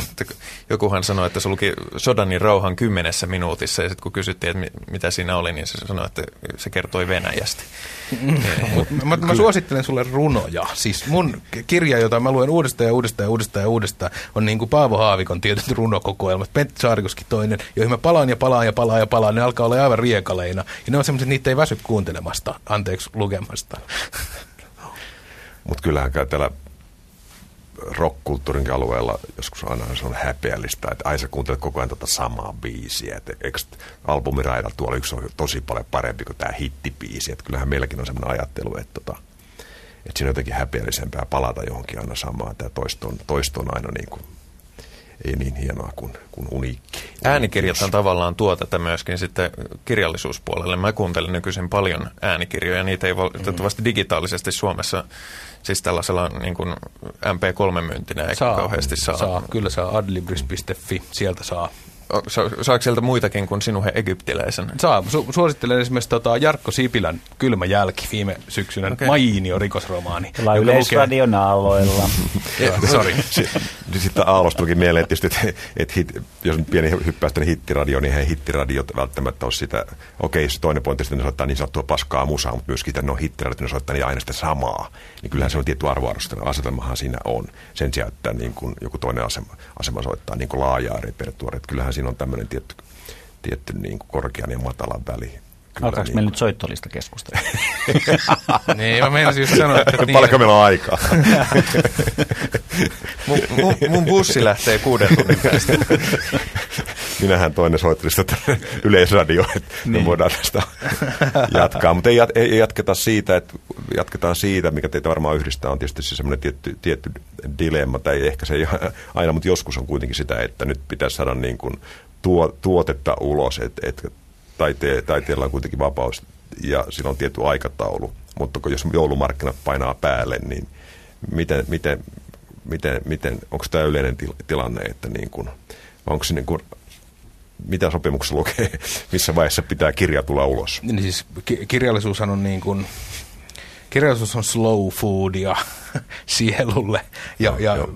jokuhan sanoi, että se luki Sodanin rauhan kymmenessä minuutissa, ja sitten kun kysyttiin, että mi, mitä siinä oli, niin se sanoi, että se kertoi Venäjästä. [LAUGHS] Mä, mä suosittelen sulle runoja. Siis mun kirja, jota mä luen uudestaan ja uudestaan ja uudestaan ja uudestaan, on niin kuin Paavo Haavikon tietyt runokokoelmat. Pentti Saarikoski toinen, joihin mä palaan ja palaan ja palaan ja palaan. Ne alkaa olla aivan riekaleina. Ja ne on semmoiset, niitä ei väsy kuuntelemasta, anteeksi lukemasta. [LAUGHS] Mutta kyllähän käy täällä rockkulttuurin alueella joskus aina se on häpeällistä, että ai sä kuuntelet koko ajan tota samaa biisiä. Et eikö albumiraidalla tuolla yksi on tosi paljon parempi kuin tämä hittibiisi. Että kyllähän meilläkin on sellainen ajattelu, että, tota, että siinä on jotenkin häpeällisempää palata johonkin aina samaan. Tämä toisto on, toisto on aina niin kuin, ei niin hienoa kuin, kuin uniikki. Äänikirjathan tavallaan tuo tätä myöskin sitten kirjallisuuspuolelle. Mä kuuntelen nykyisin paljon äänikirjoja. Niitä ei valitettavasti digitaalisesti Suomessa, siis tällaisella niin kuin MP3-myyntinä ei kauheasti saa. saa. Kyllä saa adlibris.fi, sieltä saa. Saako sieltä muitakin kuin sinun he egyptiläisen? Saa. Su- suosittelen esimerkiksi tota Jarkko Sipilän Kylmä jälki viime syksynä. Okay. Mainio rikosromaani. Yleisradion aalloilla. [LAUGHS] Sori. [LAUGHS] Sitten Aallosta tulikin mieleen tietysti, että, että hit, jos nyt pieni hyppäys tänne hittiradio, niin eihän hittiradiot välttämättä ole sitä, okei se toinen pointti, että ne soittaa niin sanottua paskaa musaa, mutta myöskin että ne on hittiradiot, ne soittaa niin aina sitä samaa. Niin kyllähän se on tietty arvoarvostelun asetelmahan siinä on. Sen sijaan, että niin kuin joku toinen asema, asema soittaa niin kuin laajaa repertuaria. Kyllähän siinä on tämmöinen tietty, tietty niin korkean ja matalan väli. Kyllä Alkaako niin meillä nyt soittolista keskustella? [LAUGHS] niin, mä meinasin just sanoa, että tiedän. Paljonko meillä on aikaa? [LAUGHS] Mun, mun, mun bussi lähtee kuuden tunnin päästä. [LAUGHS] Minähän toinen soittelista tänne yleisradio, että niin. me voidaan tästä jatkaa. Mutta ei, jat- ei jatketa siitä, että jatketaan siitä, mikä teitä varmaan yhdistää, on tietysti se semmoinen tietty, tietty dilemma, tai ehkä se ei aina, mutta joskus on kuitenkin sitä, että nyt pitäisi saada niin kuin tuo, tuotetta ulos, että et, taite, taiteella on kuitenkin vapaus ja sillä on tietty aikataulu, mutta kun jos joulumarkkinat painaa päälle, niin miten, miten, miten, miten onko tämä yleinen til, tilanne, että niin vai onko se niin kuin, mitä sopimuksessa lukee, [LAUGHS] missä vaiheessa pitää kirja tulla ulos? Niin siis ki- kirjallisuushan on niin kuin, kirjallisuus on slow foodia [LAUGHS] sielulle ja, Joo, ja joo.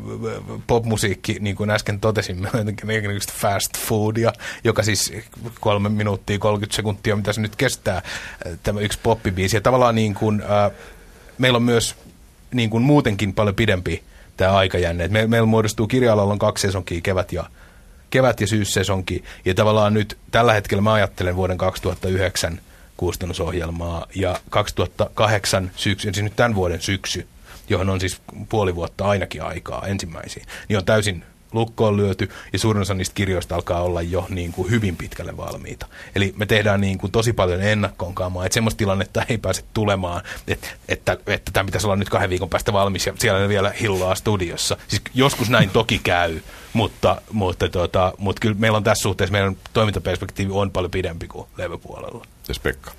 popmusiikki, niin kuin äsken totesimme, on [LAUGHS] jotenkin fast foodia, joka siis kolme minuuttia 30 sekuntia, mitä se nyt kestää, äh, tämä yksi poppibiisi. Ja tavallaan niin kuin, äh, meillä on myös niin kuin muutenkin paljon pidempi tämä aikajänne. Et Me, meillä muodostuu kirja-alalla on kaksi sesonkia, kevät ja, kevät- ja syyssesonki. Ja tavallaan nyt tällä hetkellä mä ajattelen vuoden 2009 kustannusohjelmaa. Ja 2008 syksy, siis nyt tämän vuoden syksy, johon on siis puoli vuotta ainakin aikaa ensimmäisiin, niin on täysin lukkoon lyöty ja suurin osa niistä kirjoista alkaa olla jo niin kuin hyvin pitkälle valmiita. Eli me tehdään niin kuin tosi paljon ennakkoon kaamaa, että semmoista tilannetta ei pääse tulemaan, että, että, että tämä pitäisi olla nyt kahden viikon päästä valmis ja siellä ne vielä hilloaa studiossa. Siis joskus näin toki käy, mutta, mutta, tota, mutta kyllä meillä on tässä suhteessa, meidän toimintaperspektiivi on paljon pidempi kuin levypuolella. Jos Pekka.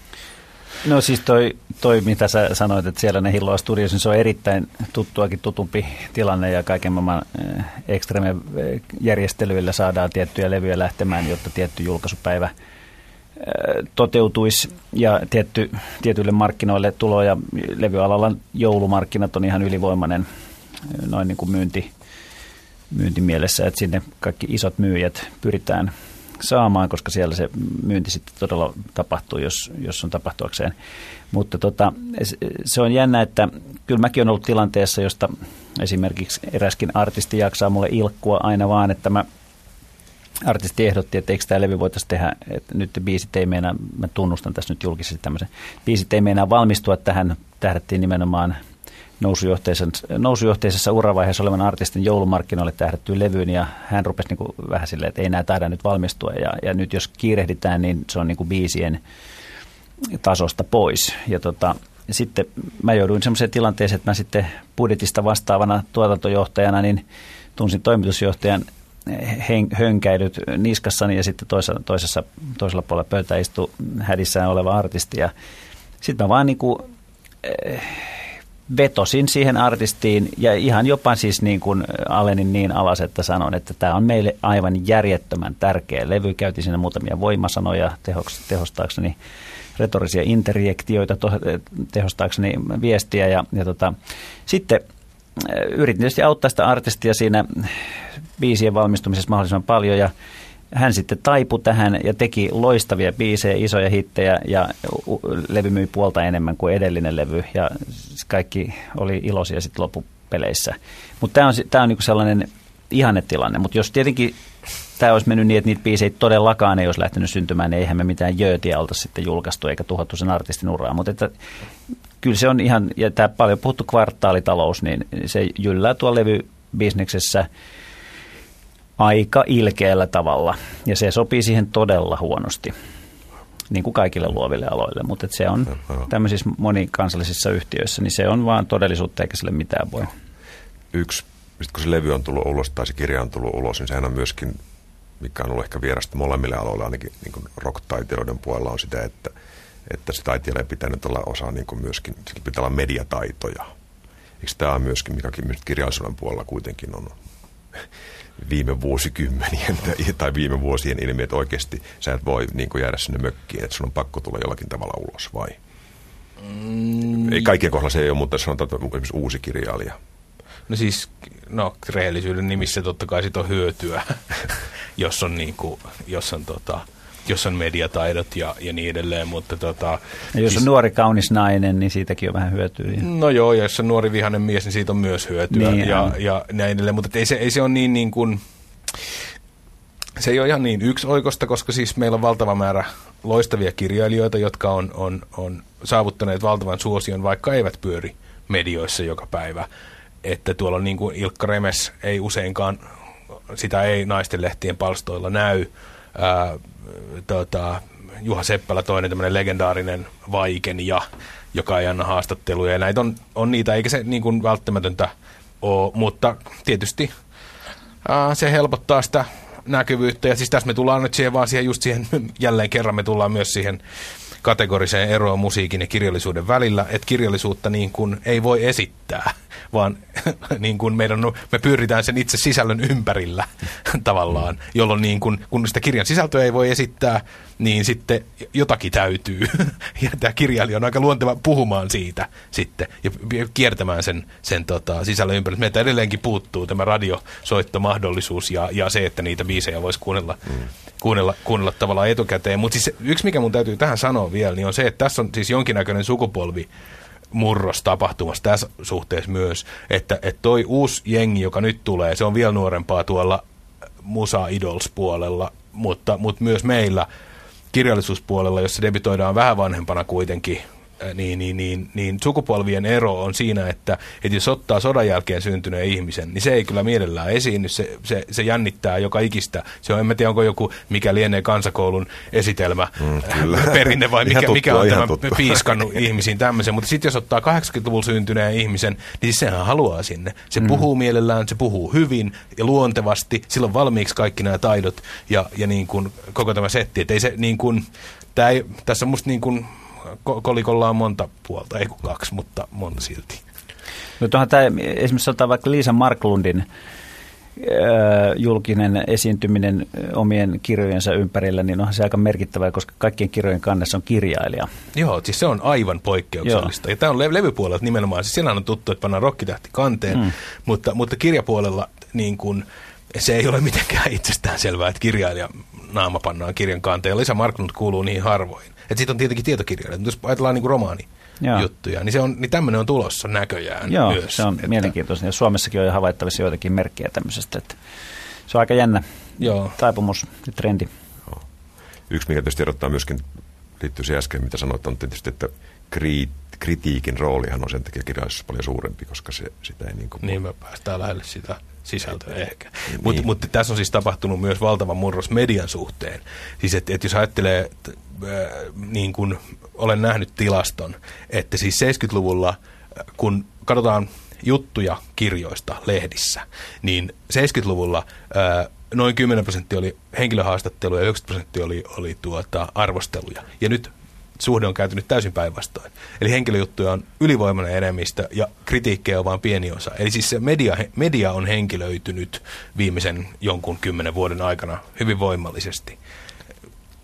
No siis toi, toi, mitä sä sanoit, että siellä ne hilloa studios, niin se on erittäin tuttuakin tutumpi tilanne ja kaiken maailman äh, ekstreme äh, järjestelyillä saadaan tiettyjä levyjä lähtemään, jotta tietty julkaisupäivä äh, toteutuisi ja tietty, tietyille markkinoille tulo ja levyalalla joulumarkkinat on ihan ylivoimainen noin niin kuin myynti, myyntimielessä, että sinne kaikki isot myyjät pyritään saamaan, koska siellä se myynti sitten todella tapahtuu, jos, jos on tapahtuakseen. Mutta tota, se on jännä, että kyllä mäkin olen ollut tilanteessa, josta esimerkiksi eräskin artisti jaksaa mulle ilkkua aina vaan, että mä artisti ehdotti, että eikö tämä levy voitaisiin tehdä, että nyt biisit ei meinaa, mä tunnustan tässä nyt julkisesti tämmöisen, biisit ei meinaa valmistua tähän, tähdättiin nimenomaan nousujohteisessa, uravaiheessa olevan artistin joulumarkkinoille tähdättyyn levyyn ja hän rupesi niin kuin vähän silleen, että ei nämä taida nyt valmistua ja, ja nyt jos kiirehditään, niin se on niin kuin biisien tasosta pois. Ja tota, sitten mä jouduin semmoiseen tilanteeseen, että mä sitten budjetista vastaavana tuotantojohtajana niin tunsin toimitusjohtajan hönkäilyt niskassani ja sitten toisessa, toisessa, toisella puolella pöytä istui hädissään oleva artisti. Ja sitten mä vaan niin kuin, eh, vetosin siihen artistiin ja ihan jopa siis niin kuin alenin niin alas, että sanon, että tämä on meille aivan järjettömän tärkeä levy. Käytin siinä muutamia voimasanoja tehostaakseni retorisia interjektioita tehostaakseni viestiä ja, ja tota, sitten äh, yritin tietysti auttaa sitä artistia siinä biisien valmistumisessa mahdollisimman paljon ja hän sitten taipui tähän ja teki loistavia biisejä, isoja hittejä ja levy myi puolta enemmän kuin edellinen levy ja kaikki oli iloisia sitten loppupeleissä. Mutta tämä on, tää on niinku sellainen ihannetilanne, mutta jos tietenkin tämä olisi mennyt niin, että niitä biisejä todellakaan ei olisi lähtenyt syntymään, niin eihän me mitään jöötiä oltaisi sitten julkaistu eikä tuhottu sen artistin uraa. Mutta että, kyllä se on ihan, ja tämä paljon puhuttu kvartaalitalous, niin se jyllää tuolla levybisneksessä aika ilkeällä tavalla. Ja se sopii siihen todella huonosti, niin kuin kaikille luoville aloille. Mutta se on tämmöisissä monikansallisissa yhtiöissä, niin se on vaan todellisuutta eikä sille mitään voi. Yksi, kun se levy on tullut ulos tai se kirja on tullut ulos, niin sehän on myöskin mikä on ollut ehkä vierasta molemmille aloille, ainakin niin kuin rock-taiteilijoiden puolella on sitä, että, että se taiteilija pitää nyt olla osa niin kuin myöskin, sillä pitää olla mediataitoja. Eikö tämä on myöskin, mikä kirjallisuuden puolella kuitenkin on viime vuosikymmenien [LAUGHS] tai viime vuosien ilmiö, että oikeasti sä et voi niin kuin jäädä sinne mökkiin, että sun on pakko tulla jollakin tavalla ulos, vai? Mm. Ei kaikkien kohdalla se ei ole, mutta sanotaan, että esimerkiksi uusi kirjailija. No siis, no rehellisyyden nimissä totta kai sit on hyötyä, [LAUGHS] jos on, niin kuin, jos on tota, jos on mediataidot ja, ja niin edelleen, mutta tota... Ja jos siis, on nuori kaunis nainen, niin siitäkin on vähän hyötyä. No joo, ja jos on nuori vihainen mies, niin siitä on myös hyötyä niin, ja, ja näin edelleen, mutta ei se, ei se ole niin, niin kuin, se ei ole ihan niin yksioikosta, koska siis meillä on valtava määrä loistavia kirjailijoita, jotka on, on, on saavuttaneet valtavan suosion, vaikka eivät pyöri medioissa joka päivä. Että tuolla niin kuin Ilkka Remes ei useinkaan, sitä ei naisten lehtien palstoilla näy. Ää, tota, Juha Seppälä, toinen tämmöinen legendaarinen vaiken ja joka ei anna haastatteluja. Ja näitä on, on niitä, eikä se niin kuin välttämätöntä ole, mutta tietysti ää, se helpottaa sitä näkyvyyttä. Ja siis tässä me tullaan nyt siihen vaan siihen, just siihen, [LAUGHS] jälleen kerran me tullaan myös siihen kategoriseen eroon musiikin ja kirjallisuuden välillä, että kirjallisuutta niin kuin ei voi esittää, vaan [LAUGHS] niin kuin meidän, me pyöritään sen itse sisällön ympärillä [LAUGHS] tavallaan, jolloin niin kuin, kun sitä kirjan sisältöä ei voi esittää, niin sitten jotakin täytyy. [LAUGHS] Ja tämä kirjailija on aika luonteva puhumaan siitä sitten ja kiertämään sen, sen tota, sisällön ympärillä. Meiltä edelleenkin puuttuu tämä radiosoittomahdollisuus ja, ja se, että niitä biisejä voisi kuunnella, mm. kuunnella, kuunnella tavallaan etukäteen. Mutta siis yksi, mikä mun täytyy tähän sanoa vielä, niin on se, että tässä on siis jonkinnäköinen sukupolvi murros tapahtumassa tässä suhteessa myös, että, että toi uusi jengi, joka nyt tulee, se on vielä nuorempaa tuolla Musa Idols puolella, mutta, mutta myös meillä kirjallisuuspuolella, jossa debitoidaan vähän vanhempana kuitenkin niin, niin, niin, niin sukupolvien ero on siinä, että, että jos ottaa sodan jälkeen syntyneen ihmisen, niin se ei kyllä mielellään esiinny, se, se, se jännittää joka ikistä. Se on, en mä tiedä, onko joku, mikä lienee kansakoulun esitelmä, mm, perinne vai mikä, tuttua, mikä on tämä tuttua. piiskannut ihmisiin tämmöisen. Mutta sitten jos ottaa 80-luvulla syntyneen ihmisen, niin siis sehän haluaa sinne. Se mm. puhuu mielellään, se puhuu hyvin ja luontevasti, silloin valmiiksi kaikki nämä taidot ja, ja niin kuin koko tämä setti. Että ei se niin kuin, tämä ei, tässä on musta niin kuin kolikolla on monta puolta, ei kuin kaksi, mutta monta silti. No tuohon tämä, esimerkiksi sanotaan vaikka Liisa Marklundin julkinen esiintyminen omien kirjojensa ympärillä, niin onhan se aika merkittävää, koska kaikkien kirjojen kannessa on kirjailija. Joo, siis se on aivan poikkeuksellista. Joo. Ja tämä on levypuolella nimenomaan, siis siellä on tuttu, että pannaan rokkitähti kanteen, mm. mutta, mutta kirjapuolella niin kun, se ei ole mitenkään [LAUGHS] itsestään selvää, että kirjailija naama pannaan kirjan kanteen. Ja Lisa Marklund kuuluu niihin harvoin. Että siitä on tietenkin tietokirjoja. Mutta jos ajatellaan niin romaani, Joo. juttuja, niin, se on, niin tämmöinen on tulossa näköjään Joo, myös. se on että... mielenkiintoista. Ja Suomessakin on jo havaittavissa joitakin merkkejä tämmöisestä, että se on aika jännä Joo. taipumus ja trendi. Joo. Yksi, mikä tietysti erottaa myöskin, liittyy siihen äsken, mitä sanoit, on tietysti, että kriit, kritiikin roolihan on sen takia kirjallisuus paljon suurempi, koska se, sitä ei niin kuin... Niin me päästään lähelle sitä sisältöä ehkä. Niin. Mutta mut tässä on siis tapahtunut myös valtava murros median suhteen. Siis että et jos ajattelee, että, äh, niin kuin olen nähnyt tilaston, että siis 70-luvulla, äh, kun katsotaan juttuja kirjoista lehdissä, niin 70-luvulla äh, noin 10 prosenttia oli henkilöhaastatteluja ja 90 prosenttia oli, oli tuota, arvosteluja. Ja nyt suhde on kääntynyt täysin päinvastoin. Eli henkilöjuttuja on ylivoimainen enemmistö ja kritiikkejä on vain pieni osa. Eli siis se media, media on henkilöitynyt viimeisen jonkun kymmenen vuoden aikana hyvin voimallisesti.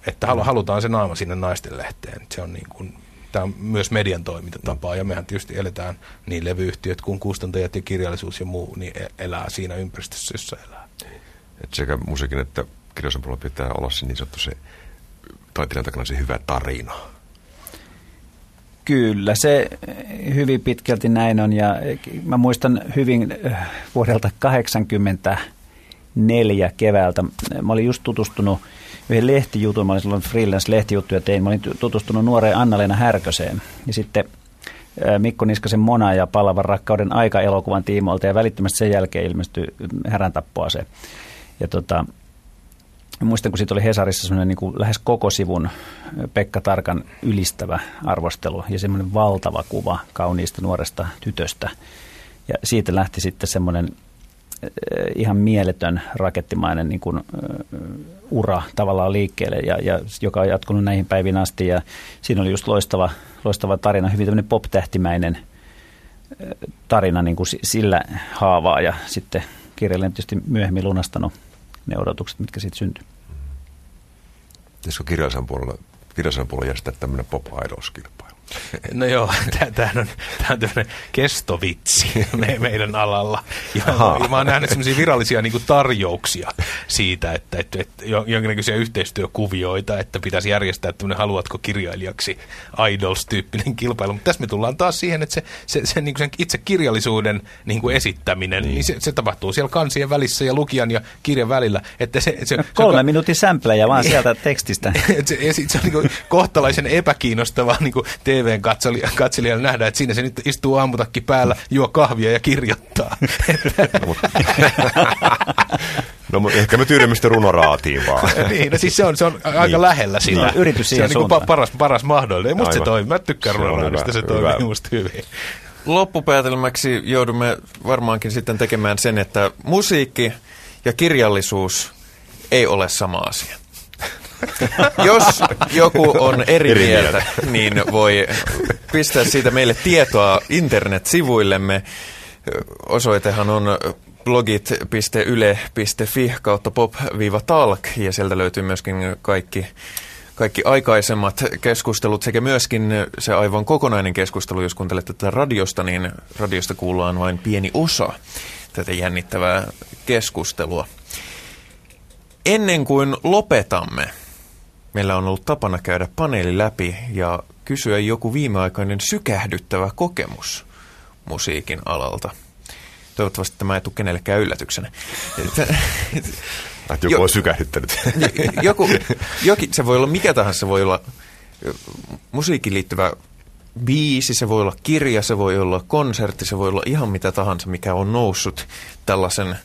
Että halutaan se naama sinne naisten lehteen. Se on niin kuin, tämä on myös median toimintatapa ja mehän tietysti eletään niin levyyhtiöt kuin kustantajat ja kirjallisuus ja muu, niin e- elää siinä ympäristössä, jossa elää. Et sekä musiikin että kirjallisuuden pitää olla se niin sanottu se taiteilijan takana se hyvä tarina. Kyllä, se hyvin pitkälti näin on ja mä muistan hyvin äh, vuodelta 84 keväältä. Mä olin just tutustunut yhden lehtijutun, mä olin silloin freelance-lehtijuttuja tein, mä olin tutustunut nuoreen Anna-Leena Härköseen ja sitten äh, Mikko Niskasen Mona ja Palavan rakkauden aika-elokuvan tiimoilta ja välittömästi sen jälkeen ilmestyi Härän se. Ja tota, Mä muistan, kun siitä oli Hesarissa semmoinen niin kuin lähes koko sivun Pekka Tarkan ylistävä arvostelu ja semmoinen valtava kuva kauniista nuoresta tytöstä. Ja siitä lähti sitten semmoinen ihan mieletön rakettimainen niin kuin, ura tavallaan liikkeelle, ja, ja, joka on jatkunut näihin päiviin asti. Ja siinä oli just loistava, loistava tarina, hyvin tämmöinen pop-tähtimäinen tarina niin kuin sillä haavaa, ja sitten kirjailija tietysti myöhemmin lunastanut ne odotukset, mitkä siitä syntyi. Pitäisikö kirjallisen puolella, kirjallisen puolella järjestää tämmöinen pop idols kilpailu? [LAUGHS] No joo, [LAUGHS] tämä on, on tämmöinen kestovitsi [LAUGHS] me, meidän alalla. Ja, ja mä oon nähnyt semmoisia virallisia niin kuin tarjouksia siitä, että, että, että jonkinlaisia yhteistyökuvioita, että pitäisi järjestää tämmöinen haluatko kirjailijaksi idols-tyyppinen kilpailu. Mutta tässä me tullaan taas siihen, että se, se, se, niin kuin sen itse kirjallisuuden niin kuin esittäminen, niin. niin se, se tapahtuu siellä kansien välissä ja lukijan ja kirjan välillä. Että se, se, no, kolme se, minuutin sämplejä vaan sieltä tekstistä. se, ja sit se on niin kuin kohtalaisen epäkiinnostavaa niin kuin TVn katselijalle nähdä, että siinä se nyt istuu aamutakki päällä, juo kahvia ja kirjoittaa. [LAUGHS] No, mutta ehkä me tyydymme sitten runoraatiin vaan. [LAUGHS] niin, no siis se on, se on aika niin. lähellä sitä. Niin, yritys se on niin kuin paras, paras mahdollinen. Musta Aivan. se toimii. Mä tykkään runoraadista, se toimii hyvä. musta hyvin. Loppupäätelmäksi joudumme varmaankin sitten tekemään sen, että musiikki ja kirjallisuus ei ole sama asia. [LAUGHS] Jos joku on eri, eri mieltä, niin voi pistää siitä meille tietoa internet-sivuillemme. Osoitehan on blogit.yle.fi kautta pop-talk ja sieltä löytyy myöskin kaikki kaikki aikaisemmat keskustelut sekä myöskin se aivan kokonainen keskustelu, jos kuuntelette tätä radiosta, niin radiosta kuullaan vain pieni osa tätä jännittävää keskustelua. Ennen kuin lopetamme, meillä on ollut tapana käydä paneeli läpi ja kysyä joku viimeaikainen sykähdyttävä kokemus musiikin alalta. Toivottavasti tämä ei tule kenellekään yllätyksenä. Että joku on sykähdyttänyt. Joku, jokin, se voi olla mikä tahansa, se voi olla musiikin liittyvä biisi, se voi olla kirja, se voi olla konsertti, se voi olla ihan mitä tahansa, mikä on noussut tällaisen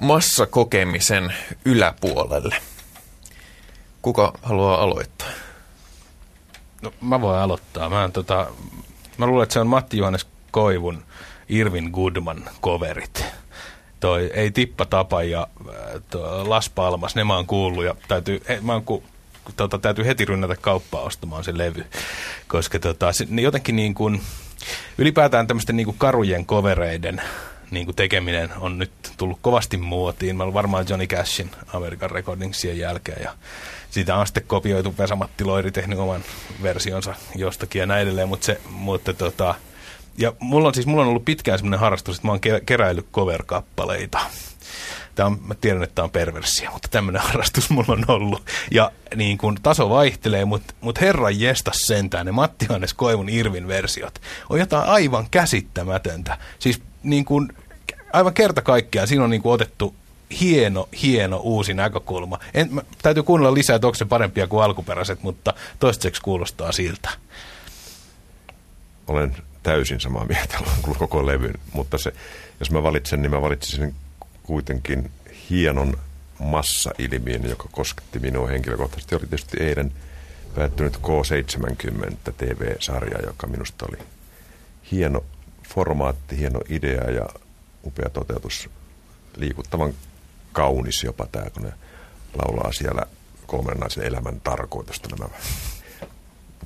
massakokemisen yläpuolelle. Kuka haluaa aloittaa? No, mä voin aloittaa. Mä, tota, mä luulen, että se on Matti Johannes Koivun Irvin Goodman coverit. Toi Ei Tippa Tapa ja äh, Las Palmas, ne mä oon kuullut ja täytyy, he, mä oon ku, tota, täytyy heti rynnätä kauppaa ostamaan se levy. Koska tota, se, ne jotenkin niin kuin, ylipäätään tämmöisten niin kuin karujen kovereiden niin kuin tekeminen on nyt tullut kovasti muotiin. Mä varmaan Johnny Cashin American Recordingsien jälkeen ja siitä on sitten kopioitu Vesa-Matti Loiri tehnyt oman versionsa jostakin ja näin edelleen, mutta, se, mutta tota, ja mulla on siis mulla on ollut pitkään semmoinen harrastus, että mä oon keräillyt cover-kappaleita Tämä on, mä tiedän, että tämä on perversia, mutta tämmöinen [LAUGHS] harrastus mulla on ollut. Ja niin kun, taso vaihtelee, mutta mut herran jestas sentään, ne Matti Hannes Koivun Irvin versiot on jotain aivan käsittämätöntä. Siis niin kun, aivan kerta kaikkiaan siinä on niin kun, otettu hieno, hieno uusi näkökulma. En, mä, täytyy kuunnella lisää, että onko se parempia kuin alkuperäiset, mutta toistaiseksi kuulostaa siltä. Olen täysin samaa mieltä [LAUGHS] koko levyn, mutta se, jos mä valitsen, niin mä valitsisin kuitenkin hienon massa-ilmiön, joka kosketti minua henkilökohtaisesti. Oli tietysti eilen päättynyt K70 TV-sarja, joka minusta oli hieno formaatti, hieno idea ja upea toteutus. Liikuttavan kaunis jopa tämä, kun ne laulaa siellä kolmen naisen elämän tarkoitusta nämä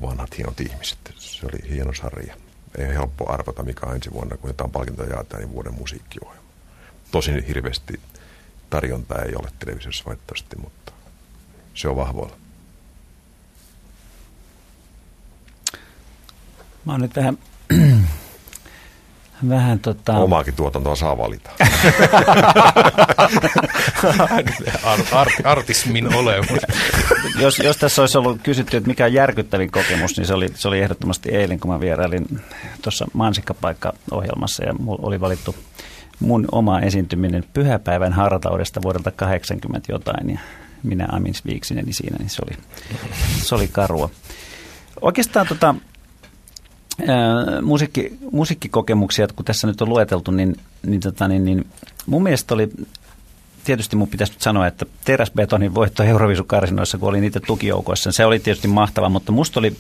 vanhat hienot ihmiset. Se oli hieno sarja. Ei helppo arvata, mikä ensi vuonna, kun jotain palkintoja jaetaan, niin vuoden musiikkiohjelma. Tosin hirveästi tarjontaa ei ole televisiossa valitettavasti, mutta se on vahvoilla. Mä oon nyt vähän, vähän tota... Omaakin tuotantoa saa valita. [LAUGHS] Ar- ar- artismin olemus. jos, jos tässä olisi ollut kysytty, että mikä on järkyttävin kokemus, niin se oli, se oli ehdottomasti eilen, kun mä vierailin tuossa Mansikkapaikka-ohjelmassa ja mulla oli valittu mun oma esiintyminen pyhäpäivän hartaudesta vuodelta 80 jotain ja minä Amin Viiksineni siinä, niin se oli, se oli karua. Oikeastaan tota, ää, musiikki, musiikkikokemuksia, kun tässä nyt on lueteltu, niin, niin, tota, niin, niin mun mielestä oli tietysti mun pitäisi nyt sanoa, että teräsbetonin voitto Euroviisukarsinoissa, kun oli niitä tukijoukoissa, se oli tietysti mahtava, mutta musta oli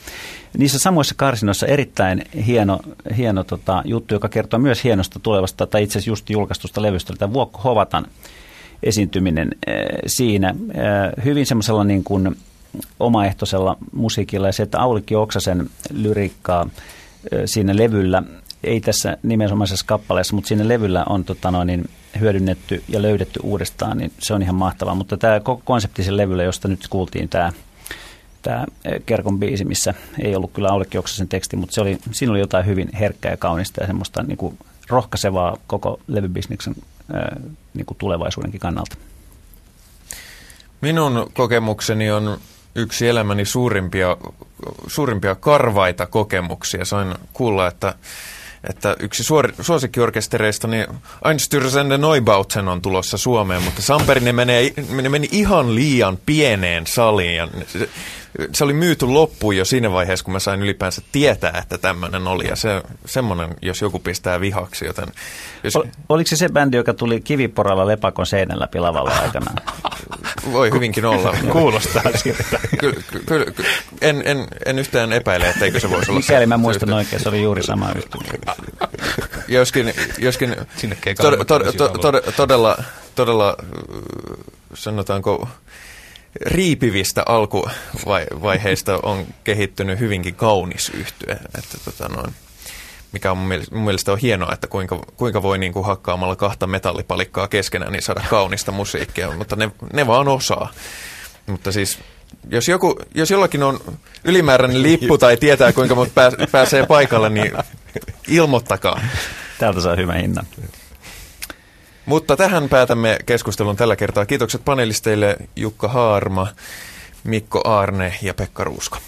niissä samoissa karsinoissa erittäin hieno, hieno tota, juttu, joka kertoo myös hienosta tulevasta, tai itse asiassa just julkaistusta levystä, tämä Vuokko Hovatan esiintyminen äh, siinä. Äh, hyvin semmoisella niin kuin omaehtoisella musiikilla, ja se, että Aulikki Oksasen lyriikkaa äh, siinä levyllä ei tässä nimenomaisessa kappaleessa, mutta siinä levyllä on tota noin, niin hyödynnetty ja löydetty uudestaan, niin se on ihan mahtavaa. Mutta tämä konseptisen levyllä, josta nyt kuultiin tämä, tämä Kerkon biisi, missä ei ollut kyllä Aulikki Oksasen teksti, mutta se oli, siinä oli jotain hyvin herkkää ja kaunista ja semmoista niin kuin rohkaisevaa koko levybisneksen niin kuin tulevaisuudenkin kannalta. Minun kokemukseni on yksi elämäni suurimpia, suurimpia karvaita kokemuksia. Sain kuulla, että että yksi suor, suosikkiorkestereista, niin Einstürzende Neubauten on tulossa Suomeen, mutta Samperinen menee, meni ihan liian pieneen saliin. Ja se, se oli myyty loppuun jo siinä vaiheessa, kun mä sain ylipäänsä tietää, että tämmöinen oli. Ja se, semmoinen, jos joku pistää vihaksi, joten... Jos... Ol, oliko se se bändi, joka tuli kiviporalla lepakon seinän läpi lavalla aikana? [LAUGHS] Voi hyvinkin olla. Kuulostaa siltä. Kyllä, ky, ky, en, en, en yhtään epäile, etteikö se voisi olla Mikäli mä muistan se oikein, se oli juuri sama yhtymä. Joskin, joskin to, to, to, to, todella, todella sanotaanko riipivistä alkuvaiheista on kehittynyt hyvinkin kaunis yhtye. Että tota noin, mikä on mun mielestä, mun mielestä on hienoa, että kuinka, kuinka voi niin kuin hakkaamalla kahta metallipalikkaa keskenään niin saada kaunista musiikkia, mutta ne, ne vaan osaa. Mutta siis jos, joku, jos jollakin on ylimääräinen lippu tai tietää kuinka mut pääs, pääsee paikalle, niin ilmoittakaa. Täältä saa hyvän hinnan. Mutta tähän päätämme keskustelun tällä kertaa. Kiitokset panelisteille Jukka Haarma, Mikko Aarne ja Pekka Ruusko.